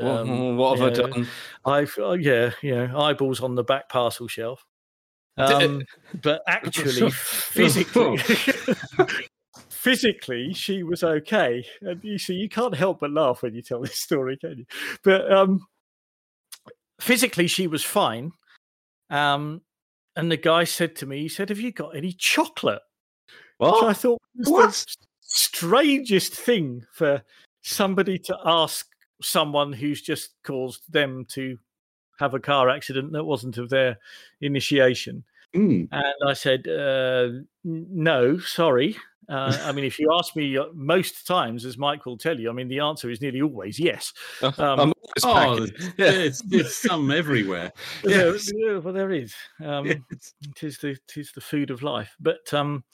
What, um, what have I know, done? I've oh, yeah, you know, eyeballs on the back parcel shelf. Um, but actually, physically, physically, she was okay. And you see, you can't help but laugh when you tell this story, can you? But um, physically, she was fine. Um, and the guy said to me, he said, "Have you got any chocolate?" Which I thought was What? the strangest thing for somebody to ask someone who's just caused them to have a car accident that wasn't of their initiation. Mm. And I said, uh, no, sorry. Uh, I mean, if you ask me uh, most times, as Mike will tell you, I mean, the answer is nearly always yes. Um, I'm always Oh, packing. Yeah. It's, it's some everywhere. Yes. yeah, well, there is. Um, Yes. it is the it is the food of life. But um,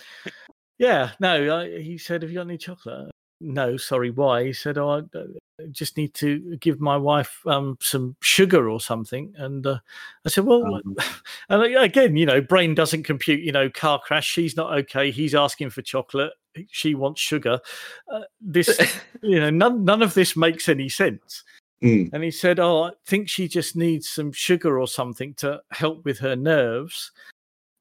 yeah, no. I, he said, "Have you got any chocolate?" No, sorry. Why? He said, "Oh, I uh, just need to give my wife um some sugar or something." And uh, I said, "Well," Um, and again, you know, brain doesn't compute. You know, car crash. She's not okay. He's asking for chocolate. She wants sugar. Uh, this, you know, none none of this makes any sense. mm. And he said, Oh, I think she just needs some sugar or something to help with her nerves.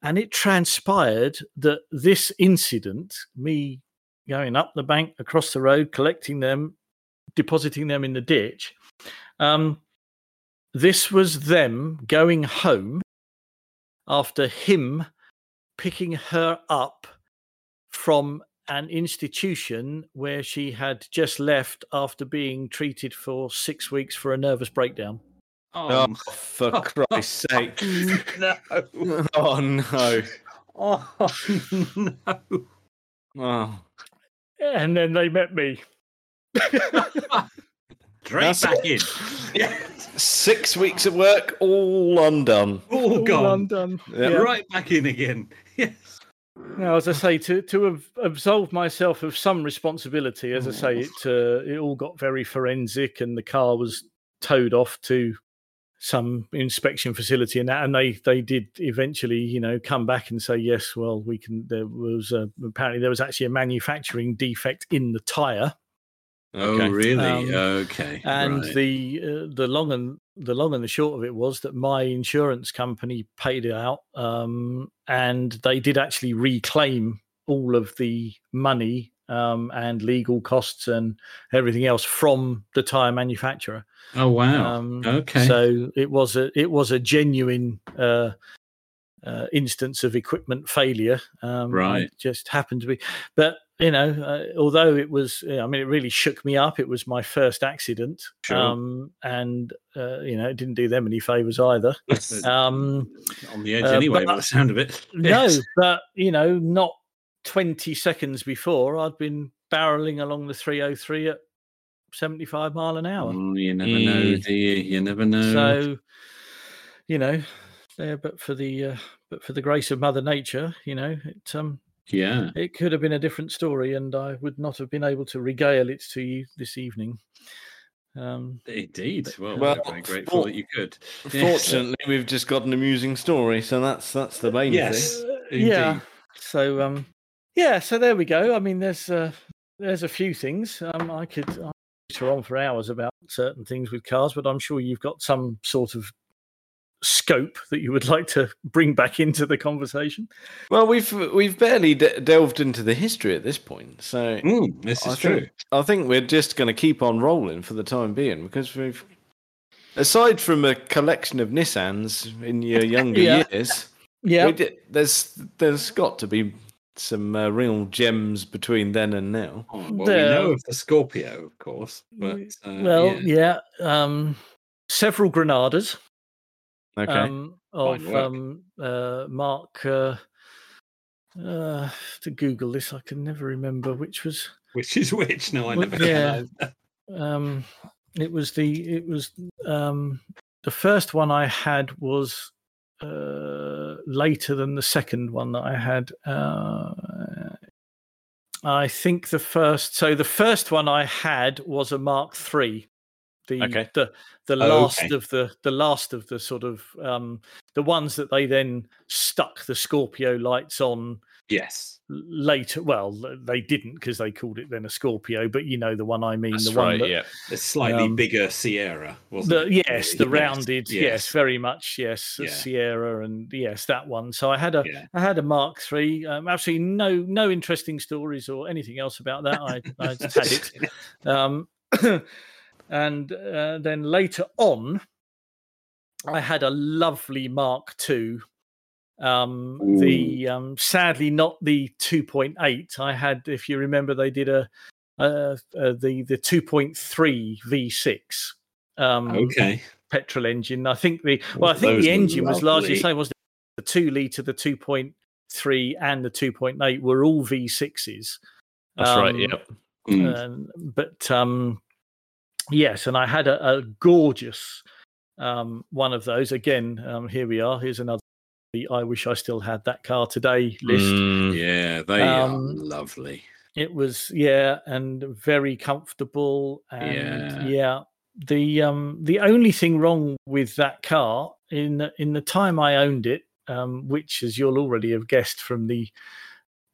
And it transpired that this incident, me going up the bank across the road, collecting them, depositing them in the ditch, Um, this was them going home after him picking her up from an institution where she had just left after being treated for six weeks for a nervous breakdown. Oh, for Christ's sake. no. Oh, no. Oh, no. Oh. And then they met me. Straight That's back it. in. Yeah. Six weeks at work, all undone. All All gone. undone. Yeah. Yeah. Right back in again. Yes. Now, as I say, to to have absolved myself of some responsibility, as I say, it uh, it all got very forensic, and the car was towed off to some inspection facility, and that, and they they did eventually, you know, come back and say yes, well, we can. There was a, apparently there was actually a manufacturing defect in the tire, Oh, Okay. really? Um, okay. and right. the uh, the long and the long and the short of it was that my insurance company paid it out, um, and they did actually reclaim all of the money um, and legal costs and everything else from the tire manufacturer. oh wow. Um, okay. So it was a it was a genuine uh, uh, instance of equipment failure. Um, Right. it just happened to be, but you know, uh, although it was, I mean, it really shook me up. It was my first accident, Sure. um, and uh, you know, it didn't do them any favors either. Um, on the edge uh, anyway, but- by the sound of it. no, but you know, not twenty seconds before, I'd been barreling along the 303 at 75 mile an hour. Oh, you never know, do you? You never know. So, you know, there, but for the uh, but for the grace of Mother Nature, you know, it um yeah. it could have been a different story, and I would not have been able to regale it to you this evening. Um, Indeed. Well, Well, we're very grateful for- that you could. Yes. Fortunately, we've just got an amusing story, so that's that's the main Yes. thing. uh, yeah. So um, yeah. So there we go. I mean, there's uh, there's a few things. Um, I could I go on for hours about certain things with cars, but I'm sure you've got some sort of scope that you would like to bring back into the conversation. Well, we've we've barely de- delved into the history at this point, so Mm, this I is true. think I think we're just going to keep on rolling for the time being because we've, aside from a collection of Nissans in your younger Yeah. years, Yeah. we did, there's there's got to be some uh, real gems between then and now. Oh, well, There- we know of the Scorpio, of course, but uh, well, yeah. yeah. Um, several Granadas. Okay, um, of um, uh, Mark. Uh, uh, to Google this, I can never remember which was. which is which? No, I Well, never. yeah. Um, it was the. It was um, the first one I had was uh, later than the second one that I had. Uh, I think the first. So the first one I had was a Mark Three. The Okay. the the last okay. of the the last of the sort of um, the ones that they then stuck the Scorpio lights on Yes. later. Well, they didn't because they called it then a Scorpio, but you know the one I mean, that's the one that yeah, A slightly Um, bigger Sierra, wasn't the, it? yes, the Yes, rounded, yes. yes. very much, yes, Yeah. Sierra, and yes, that one. So I had a, Yeah. I had a Mark Three. Um, absolutely no, no interesting stories or anything else about that. I, I just had it. Um, and uh, then later on, I had a lovely Mark II. Um, the um, sadly not the 2.8. I had, if you remember, they did a uh, uh, the the 2.3 V6 um, Okay. petrol engine. I think the well, I think those the engine was largely the same. Was the two liter, the 2.3, and the 2.8 were all V6s. that's right. Um, Yeah, Mm. um, but um, yes, and I had a, a gorgeous um, one of those. Again, um, here we are. Here's another. I wish I still had that car today. List. Mm, yeah, they are Um, lovely. It was yeah, and very comfortable. And Yeah. yeah. the um the only thing wrong with that car in the- in the time I owned it, um, which as you'll already have guessed from the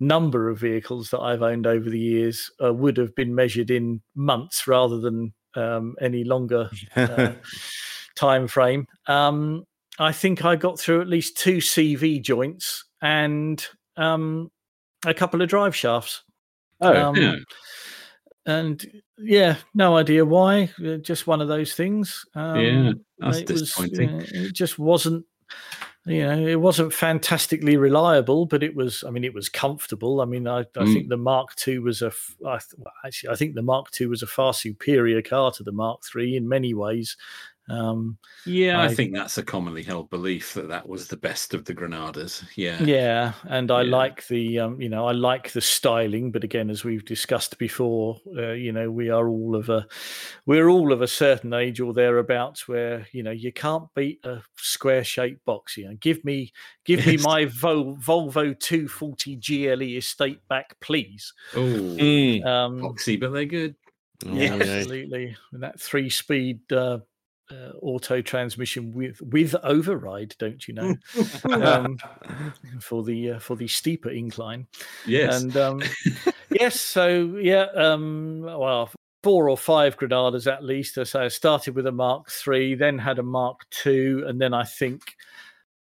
number of vehicles that I've owned over the years, uh, would have been measured in months rather than um, any longer uh, time frame. Um, I think I got through at least two CV joints and um, a couple of drive shafts. oh, um, yeah. and yeah, no idea why. uh, Just one of those things. Um, Yeah, that's it was, uh, it just wasn't. You know, it wasn't fantastically reliable, but it was. I mean, it was comfortable. I mean, I, I Mm. think the Mark II was a. I th- well, actually, I think the Mark II was a far superior car to the Mark III in many ways. Um, Yeah, I, I- think that's a commonly held belief that that was the best of the Granadas. Yeah. Yeah, and I Yeah. like the um, you know I like the styling, but again, as we've discussed before, uh, you know we are all of a we're all of a certain age or thereabouts where you know you can't beat a square shaped box. You know, give me give me my Vol- Volvo 240 GLE estate back, please. Oh, Mm. Um, boxy, but they're good. Oh, yeah, yeah. absolutely. And that three speed. Uh, uh, auto transmission with with override, don't you know? um, for the uh, for the steeper incline. yes. And um, yes, so yeah, um, well, four or five Granadas at least. So I started with a Mark Three, then had a Mark Two, and then I think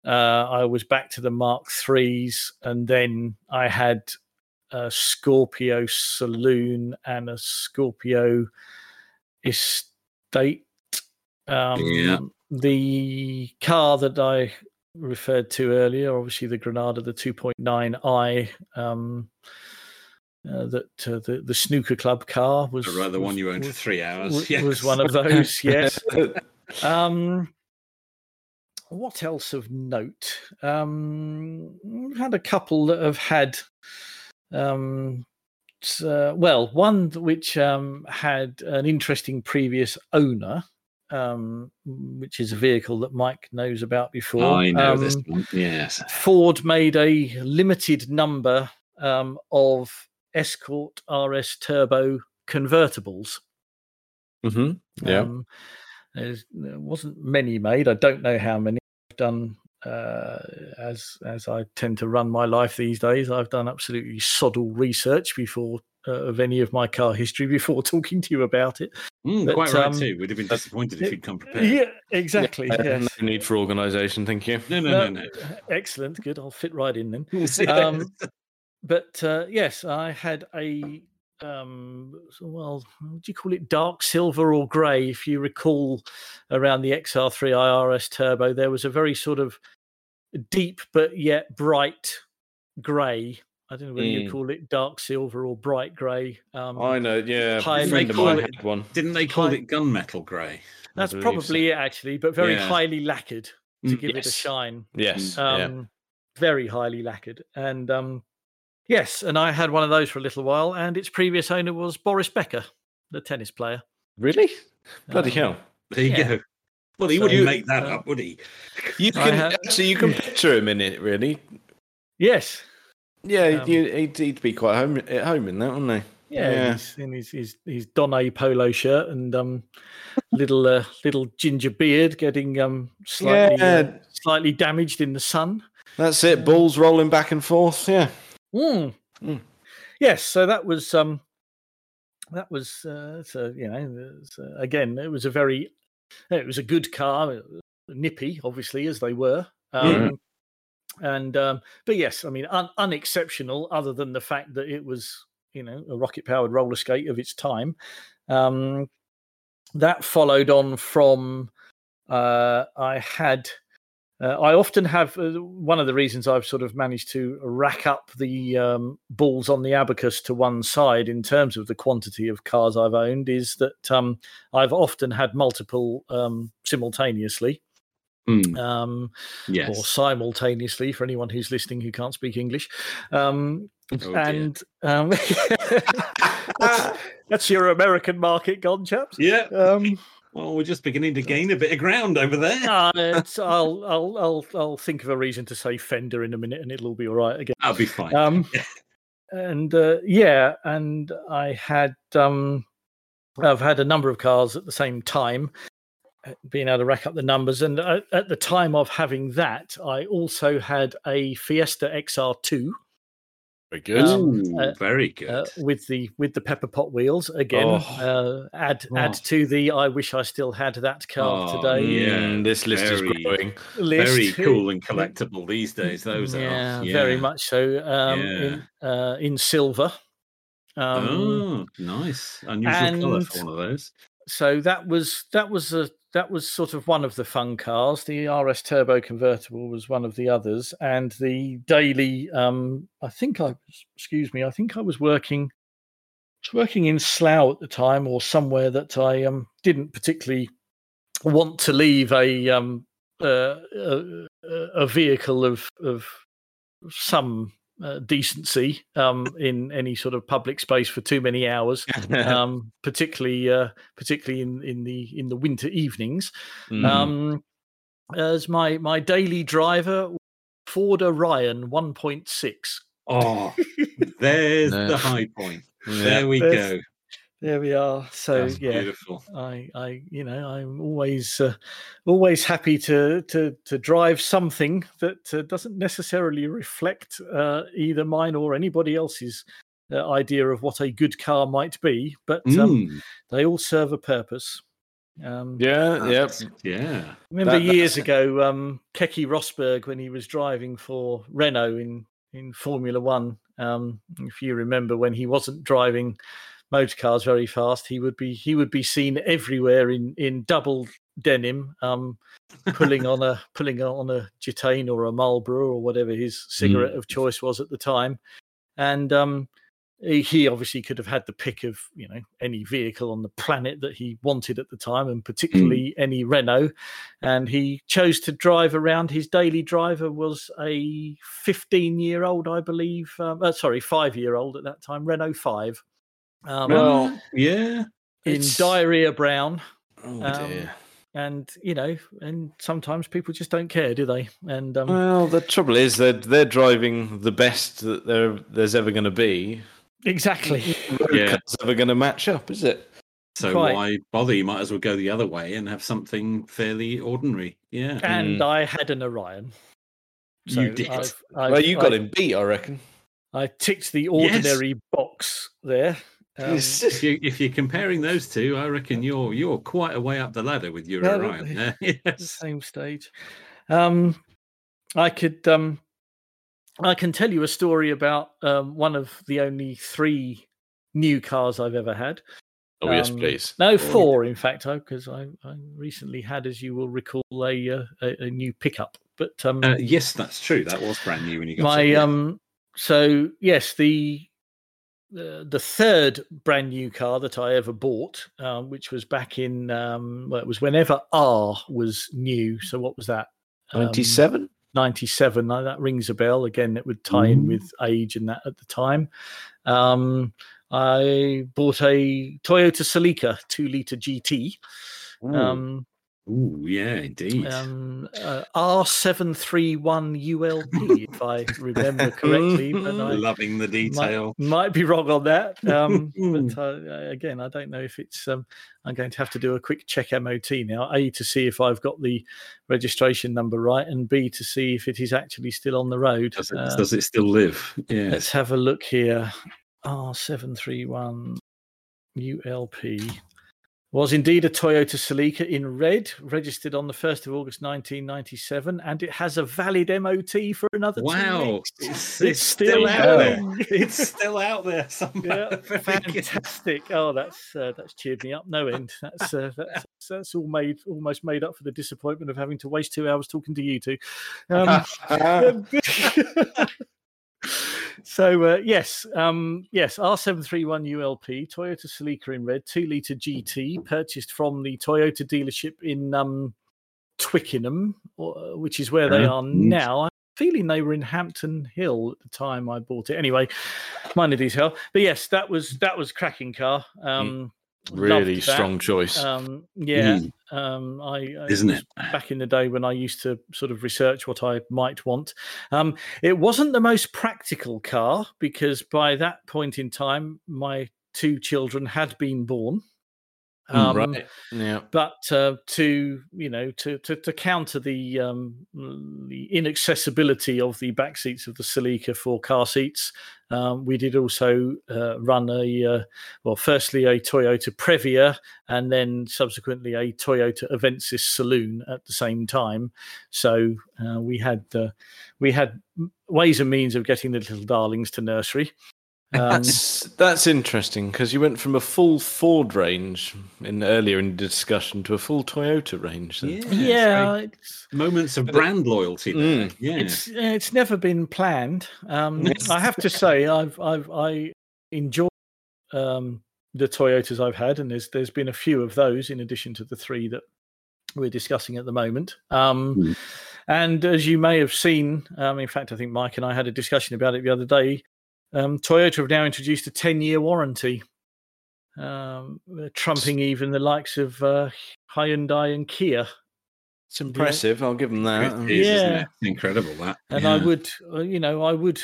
uh, I was back to the Mark Threes, and then I had a Scorpio Saloon and a Scorpio Estate. Um, Yeah. The car that I referred to earlier, obviously the Granada, the 2.9i, um, uh, that uh, the the snooker club car was the one you owned for three hours. was, yes. was one of those. Yes. Um, what else of note? Um, we've had a couple that have had, um, uh, well, one which um, had an interesting previous owner, um, which is a vehicle that Mike knows about before. I know this Um, one. Yes. Ford made a limited number um, of Escort RS Turbo convertibles. hmm Yeah. Um, there wasn't many made. I don't know how many. I've done uh, as as I tend to run my life these days. I've done absolutely soddle research before uh, of any of my car history before talking to you about it. Mm, but, quite right um, too. We'd have been disappointed if you'd come prepared. Yeah, exactly. Uh, yes. No need for organisation, thank you. No, no, No, no, no. Excellent. Good. I'll fit right in then. Um, but uh, yes, I had a um, well, what do you call it? Dark silver or grey? If you recall, around the XR3 IRS Turbo, there was a very sort of deep but yet bright grey. I don't know whether you Mm. call it dark silver or bright grey. Um, I know, yeah. A Highly friend of call mine it- had one. Didn't they call Hi- it gunmetal grey? that's believe so. probably it, actually, but very Yeah. highly lacquered to Mm, give it a shine. Yes. um, yeah. very highly lacquered. And um, yes, and I had one of those for a little while, and its previous owner was Boris Becker, the tennis player. Really? Bloody Um, hell. There you Yeah. go. Well, he So, wouldn't make that uh, up, would he? You can have- actually you can picture him in it, really. Yes, Yeah, Um, you, he'd, he'd be quite home at home in that, wouldn't he? yeah, Yeah. He's in his, his his Donnay polo shirt and um, little uh, little ginger beard, getting um slightly uh, slightly damaged in the sun. That's it. Balls rolling back and forth. Yeah. Mm. Mm. Yes, so that was um, that was uh, so you know it's, uh, again it was a very it was a good car, uh, nippy obviously as they were, um, and um, but yes, I mean un- unexceptional other than the fact that it was you know a rocket powered roller skate of its time. Um, that followed on from uh, I had. Uh, I often have uh, one of the reasons I've sort of managed to rack up the um, balls on the abacus to one side in terms of the quantity of cars I've owned is that um, I've often had multiple um, simultaneously Mm, um, or simultaneously for anyone who's listening who can't speak English. Um, Oh, and um, that's, that's your American market gone, chaps. yeah. Um, Well, we're just beginning to gain a bit of ground over there. uh, I'll, I'll, I'll, I'll think of a reason to say Fender in a minute, and it'll all be all right again. I'll be fine. Um, and uh, yeah, and I had um, I've had a number of cars at the same time, being able to rack up the numbers. And uh, at the time of having that, I also had a Fiesta XR2 Very good. um, Ooh, uh, very good. uh, with the with the pepper pot wheels again. Oh. Uh, add add Oh. to the I wish I still had that car Oh, today. yeah, Mm, this list very- is growing. list. very cool and collectible these days. Those yeah, are. very much so. Um, Yeah. in uh, in silver. Um, oh, nice. Unusual colour for one of those. so that was that was a that was sort of one of the fun cars. The RS Turbo convertible was one of the others, and the daily. Um, I think I excuse me. I think I was working was working in Slough at the time, or somewhere that I um, didn't particularly want to leave a um, uh, a, a vehicle of of some uh, decency um, in any sort of public space for too many hours um, particularly uh, particularly in, in the in the winter evenings. Mm. Um, as my my daily driver, Ford Orion 1.6. Oh, there's No. the high point. Yeah. There we There's- go. There we are. So That's yeah, beautiful. I I you know I'm always uh, always happy to to to drive something that uh, doesn't necessarily reflect uh, either mine or anybody else's. Uh, idea of what a good car might be, but um, Mm, they all serve a purpose. Um, Yeah, yep. that's- Yeah. remember That- years that's- ago, um, Keke Rosberg when he was driving for Renault in in Formula One. Um, if you remember, when he wasn't driving motor cars very fast, he would be he would be seen everywhere in in double denim, um, pulling on a pulling on a Gitane or a Marlboro or whatever his cigarette of choice was at the time, and um, he, he obviously could have had the pick of you know any vehicle on the planet that he wanted at the time, and particularly any Renault. And he chose to drive around. His daily driver was a 15 year old, I believe. Um, uh, sorry, five year old at that time, Renault Five. Um, Well, Yeah. in it's- diarrhea brown, Oh um, dear. and you know, and sometimes people just don't care, do they? And um, Well, the trouble is that they're driving the best that there there's ever going to be. exactly. Yeah. car's ever going to match up, is it? So Quite. why bother? You might as well go the other way and have something fairly ordinary. Yeah. and I had an Orion. You did. I've, well, I've- you got I- him beat, I reckon. I ticked the ordinary box there. Um, if, you, if you're comparing those two, I reckon you're you're quite a way up the ladder with your Yeah, Orion. there. yes. same stage. Um, I could um, I can tell you a story about um, one of the only three new cars I've ever had. Oh yes, Um, please. No, four in fact, because I, I recently had, as you will recall, a uh, a, a new pickup. But um, Uh, yes, that's true. That was brand new when you got my it. um so yes the the the third brand new car that i ever bought um, which was back in um well, it was whenever r was new. So what was that? Um, Ninety-seven. 97 now that rings a bell again. It would tie in with age and that at the time. Um i bought a toyota celica 2 liter gt um Ooh, yeah, indeed. um, uh, R731 ULP, if I remember correctly. But I Loving the detail. might be wrong on that. Um, but uh, again, I don't know if it's. Um, I'm going to have to do a quick check MOT now. A to see if I've got the registration number right, and B to see if it is actually still on the road. Does it, Uh, does it still live? Yes. Let's have a look here. R731 ULP was indeed a Toyota Celica in red, registered on the 1st of August 1997, and it has a valid MOT for another two Wow. weeks. It's, It's still out there. It's still out there somewhere. Yeah, fantastic! Oh, that's uh, that's cheered me up no end. That's uh, that's that's all made almost made up for the disappointment of having to waste two hours talking to you two. Um, um, so uh, yes, um, yes, R seven three one ULP Toyota Celica in red, two liter GT, purchased from the Toyota dealership in um, Twickenham, or, which is where they are now. I'm feeling they were in Hampton Hill at the time I bought it. Anyway, minor detail, but yes, that was that was cracking car. Um, Really strong choice. Um, yeah, Mm, um, I, I isn't it? back in the day when I used to sort of research what I might want. Um, it wasn't the most practical car because by that point in time, my two children had been born. Mm, Um, right. Yeah. But uh, to you know to to, to counter the um, the inaccessibility of the back seats of the Celica for car seats, um, we did also uh, run a uh, well, firstly a Toyota Previa, and then subsequently a Toyota Avensis Saloon at the same time. So uh, we had uh, we had ways and means of getting the little darlings to nursery. Um, That's that's interesting because you went from a full Ford range in earlier in the discussion to a full Toyota range. then. yeah, very- it's, moments of But it- brand loyalty. There. Mm. Yeah, it's it's never been planned. Um, I have to say, I've I've I enjoy um, the Toyotas I've had, and there's there's been a few of those in addition to the three that we're discussing at the moment. Um, Mm. And as you may have seen, um, in fact, I think Mike and I had a discussion about it the other day. Um, Toyota have now introduced a 10 year warranty, um, uh, trumping even the likes of uh, Hyundai and Kia. It's impressive. I'll give them that. It is, isn't Yeah. it? Incredible that. and I would, uh, you know, I would,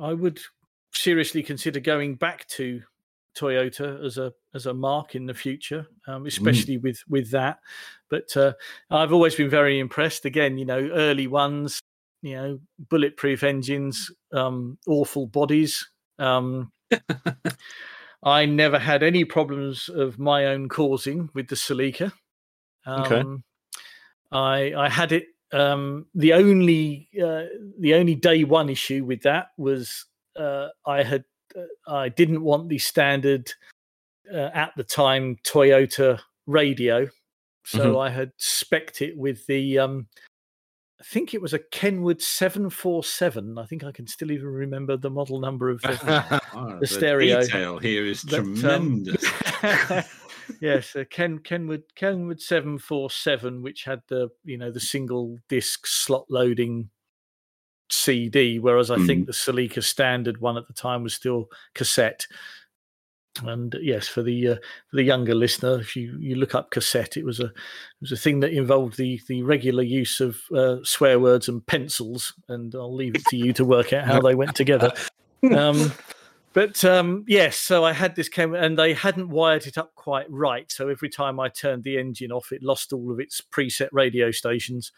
I would seriously consider going back to Toyota as a as a marque in the future, um, especially with with that. But uh, I've always been very impressed. Again, you know, early ones, you know, bulletproof engines, um, awful bodies. Um, I never had any problems of my own causing with the Celica. Um, Okay. I I had it. Um, the only uh, the only day one issue with that was uh, I had uh, I didn't want the standard uh, at the time Toyota radio, so I had specced it with the um, I think it was a Kenwood seven four seven. I think I can still even remember the model number of the, Oh, the stereo. detail here is But, um, tremendous. yes, uh, Ken Kenwood Kenwood seven four seven, which had the you know the single disc slot loading CD, whereas I think the Celica standard one at the time was still cassette. And uh, yes, for the uh, for the younger listener, if you, you look up cassette, it was a it was a thing that involved the the regular use of uh, swear words and pencils. And I'll leave it to you to work out how they went together. Um, but um, yes, so I had this camera, and they hadn't wired it up quite right. So every time I turned the engine off, it lost all of its preset radio stations.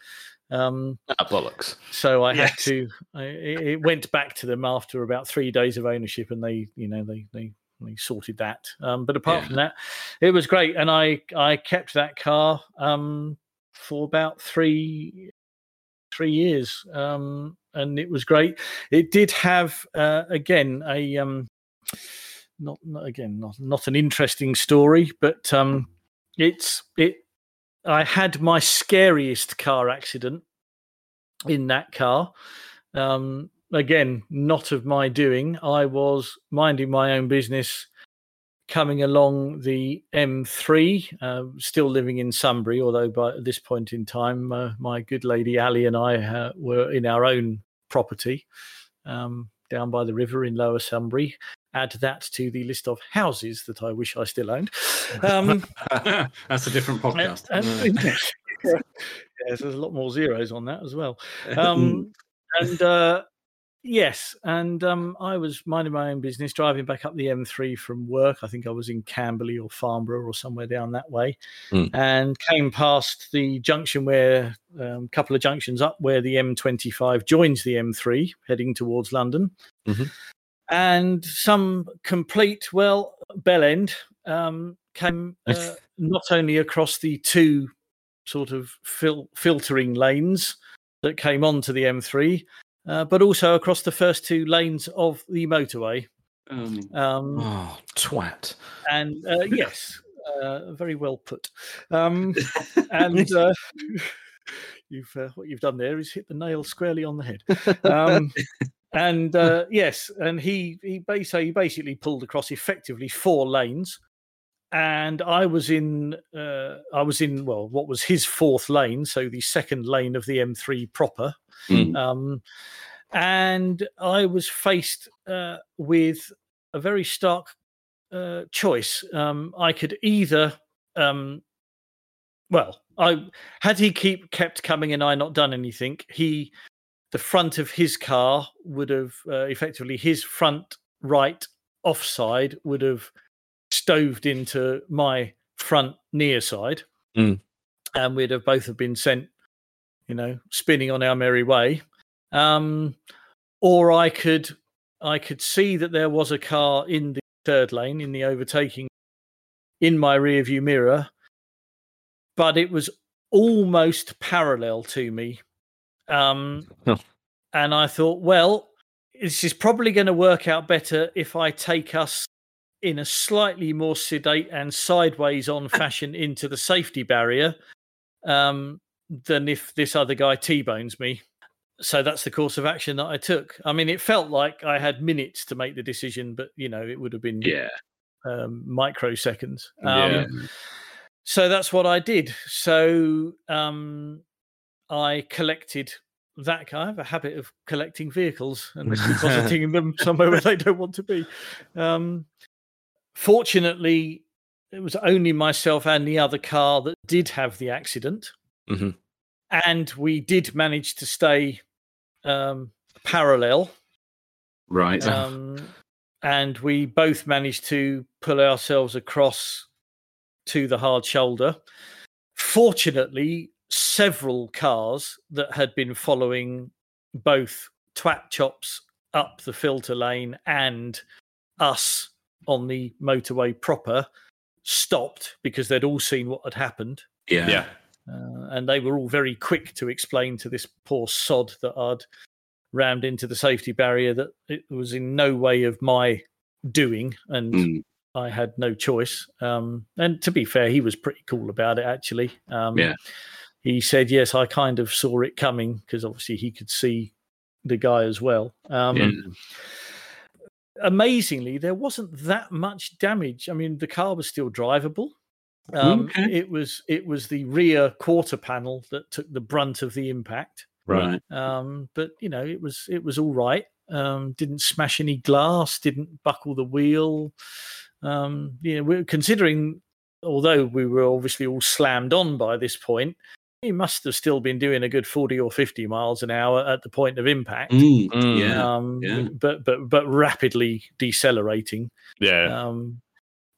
Um, Ah, bollocks. so I had to. I, it it went back to them after about three days of ownership, and they, you know, they they they sorted that. Um, but apart Yeah. from that, it was great, and I I kept that car um, for about three three years, um, and it was great. It did have uh, again a um, not, not again not not an interesting story, but um, it's it. I had my scariest car accident in that car. Um, again, not of my doing. I was minding my own business, coming along the M3, uh, still living in Sunbury, although by this point in time, uh, my good lady Ali and I uh, were in our own property um, down by the river in Lower Sunbury. Add that to the list of houses that I wish I still owned. Um, That's a different podcast. and- and- yes, there's a lot more zeros on that as well. Um, and uh, yes, and um, I was minding my own business, driving back up the M3 from work. I think I was in Camberley or Farnborough or somewhere down that way, Mm. and came past the junction where a um, couple of junctions up where the M25 joins the M3, heading towards London. Mhm. And some complete, well, bell end um, came uh, not only across the two sort of fil- filtering lanes that came onto the M3, uh, but also across the first two lanes of the motorway. Um, Um, Oh, twat. and uh, yes, uh, very well put. Um, and uh, you've uh, what you've done there is hit the nail squarely on the head. Um, and uh, yes, and he he basically he basically pulled across effectively four lanes, and I was in uh, I was in well what was his fourth lane, so the second lane of the M3 proper. Mm. Um, and I was faced uh, with a very stark uh, choice. Um, I could either, um, well, I had he keep kept coming and I not done anything. He, the front of his car would have uh, effectively his front right offside would have stoved into my front near side, Mm. and we'd have both have been sent, you know, spinning on our merry way. Um, or I could I could see that there was a car in the third lane in the overtaking in my rear view mirror, but it was almost parallel to me. Um, Oh. and I thought, well, this is probably going to work out better if I take us in a slightly more sedate and sideways on fashion into the safety barrier um, than if this other guy T-bones me. So that's the course of action that I took. I mean, it felt like I had minutes to make the decision, but you know, it would have been Yeah. um, microseconds. Um, Yeah. So that's what I did. So um, I collected that guy. I have a habit of collecting vehicles and depositing them somewhere where they don't want to be. Um, fortunately, it was only myself and the other car that did have the accident. Mhm. And we did manage to stay um, parallel Right. um, and we both managed to pull ourselves across to the hard shoulder. Fortunately, several cars that had been following both Twat Chops up the filter lane and us on the motorway proper stopped because they'd all seen what had happened. yeah. Yeah. Uh, and they were all very quick to explain to this poor sod that I'd rammed into the safety barrier that it was in no way of my doing and Mm, I had no choice. Um, and to be fair, he was pretty cool about it, actually. Um, Yeah. He said, Yes, I kind of saw it coming because obviously he could see the guy as well. Um, yeah. Amazingly, there wasn't that much damage. I mean, the car was still drivable. Um, Okay. It was it was the rear quarter panel that took the brunt of the impact. Right. Um, but you know, it was it was all right. Um, didn't smash any glass. Didn't buckle the wheel. Um, you know, we're considering, although we were obviously all slammed on by this point, he must have still been doing a good forty or fifty miles an hour at the point of impact. Mm, Mm. Yeah. Um, yeah. but but but rapidly decelerating Yeah. um,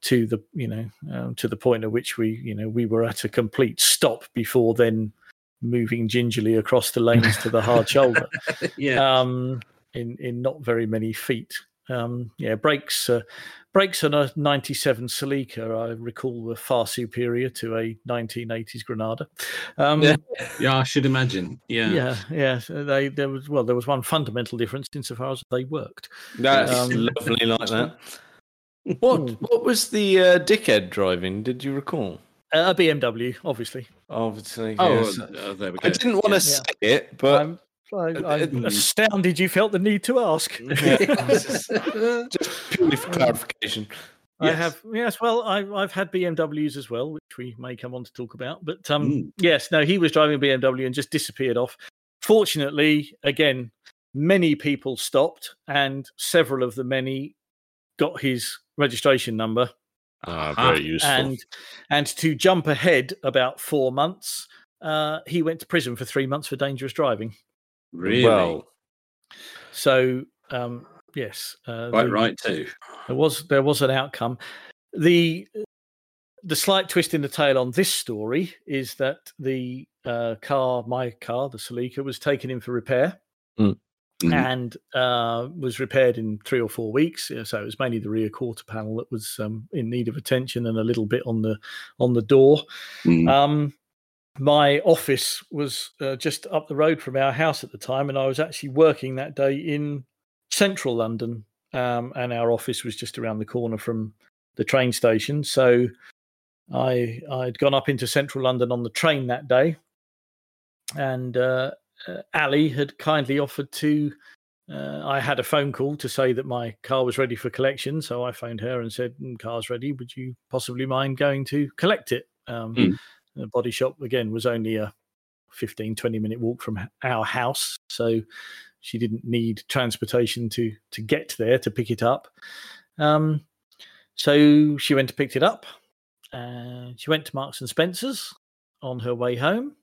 to the you know um, to the point at which we you know we were at a complete stop before then moving gingerly across the lanes to the hard shoulder yeah. um, in in not very many feet. Um, yeah, brakes uh, brakes on a '97 Celica, I recall, were far superior to a 1980s Granada. Um, Yeah. yeah. I should imagine. Yeah. yeah, yeah. They there was well, there was one fundamental difference insofar as they worked. That's Um, lovely like that. What what was the uh, dickhead driving? Did you recall? Uh, a BMW, obviously. Obviously, Oh, yes. uh, there we go. I didn't want to Yeah. say it, but I'm, I, uh, I'm uh, astounded you felt the need to ask. just purely for clarification. I Yes. have yes. Well, I, I've had BMWs as well, which we may come on to talk about. But um, Mm. yes, no, he was driving a BMW and just disappeared off. Fortunately, again, many people stopped, and several of the many got his registration number. Ah, Ah, very useful. And and to jump ahead about four months, uh, he went to prison for three months for dangerous driving. Really? Well, So um, yes, uh, quite the- right too. there was there was an outcome. The the slight twist in the tail on this story is that the uh, car, my car, the Celica, was taken in for repair Mhm. and uh, was repaired in three or four weeks. So it was mainly the rear quarter panel that was um, in need of attention and a little bit on the on the door. Mm. Um, my office was uh, just up the road from our house at the time, and I was actually working that day in central London, um, and our office was just around the corner from the train station. So I I'd gone up into central London on the train that day, and uh, uh, Ali had kindly offered to. Uh, I had a phone call to say that my car was ready for collection, so I phoned her and said, "Mm, "Car's ready. Would you possibly mind going to collect it?" Um, Mm. The body shop again was only a 15, 20 minute walk from our house, so she didn't need transportation to to get there to pick it up. Um, so she went and picked it up. Uh, she went to Marks and Spencers on her way home.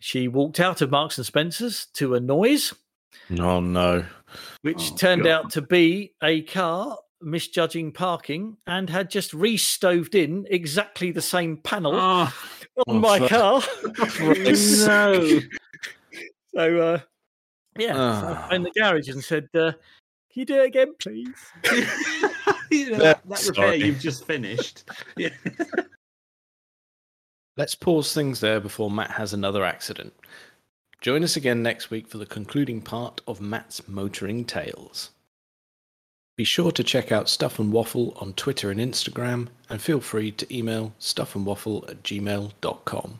She walked out of Marks and Spencers to a noise, oh no. which Oh, turned God. out to be a car misjudging parking and had just re-stoved in exactly the same panel Oh, on Oh, my fuck. car. no. So uh, yeah, so Ah. I phoned the garage and said, uh, "Can you do it again, please?" you know, Yeah, that repair sorry. you've just finished. Yeah. Let's pause things there before Matt has another accident. Join us again next week for the concluding part of Matt's Motoring Tales. Be sure to check out Stuff and Waffle on Twitter and Instagram, and feel free to email stuffandwaffle at gmail.com.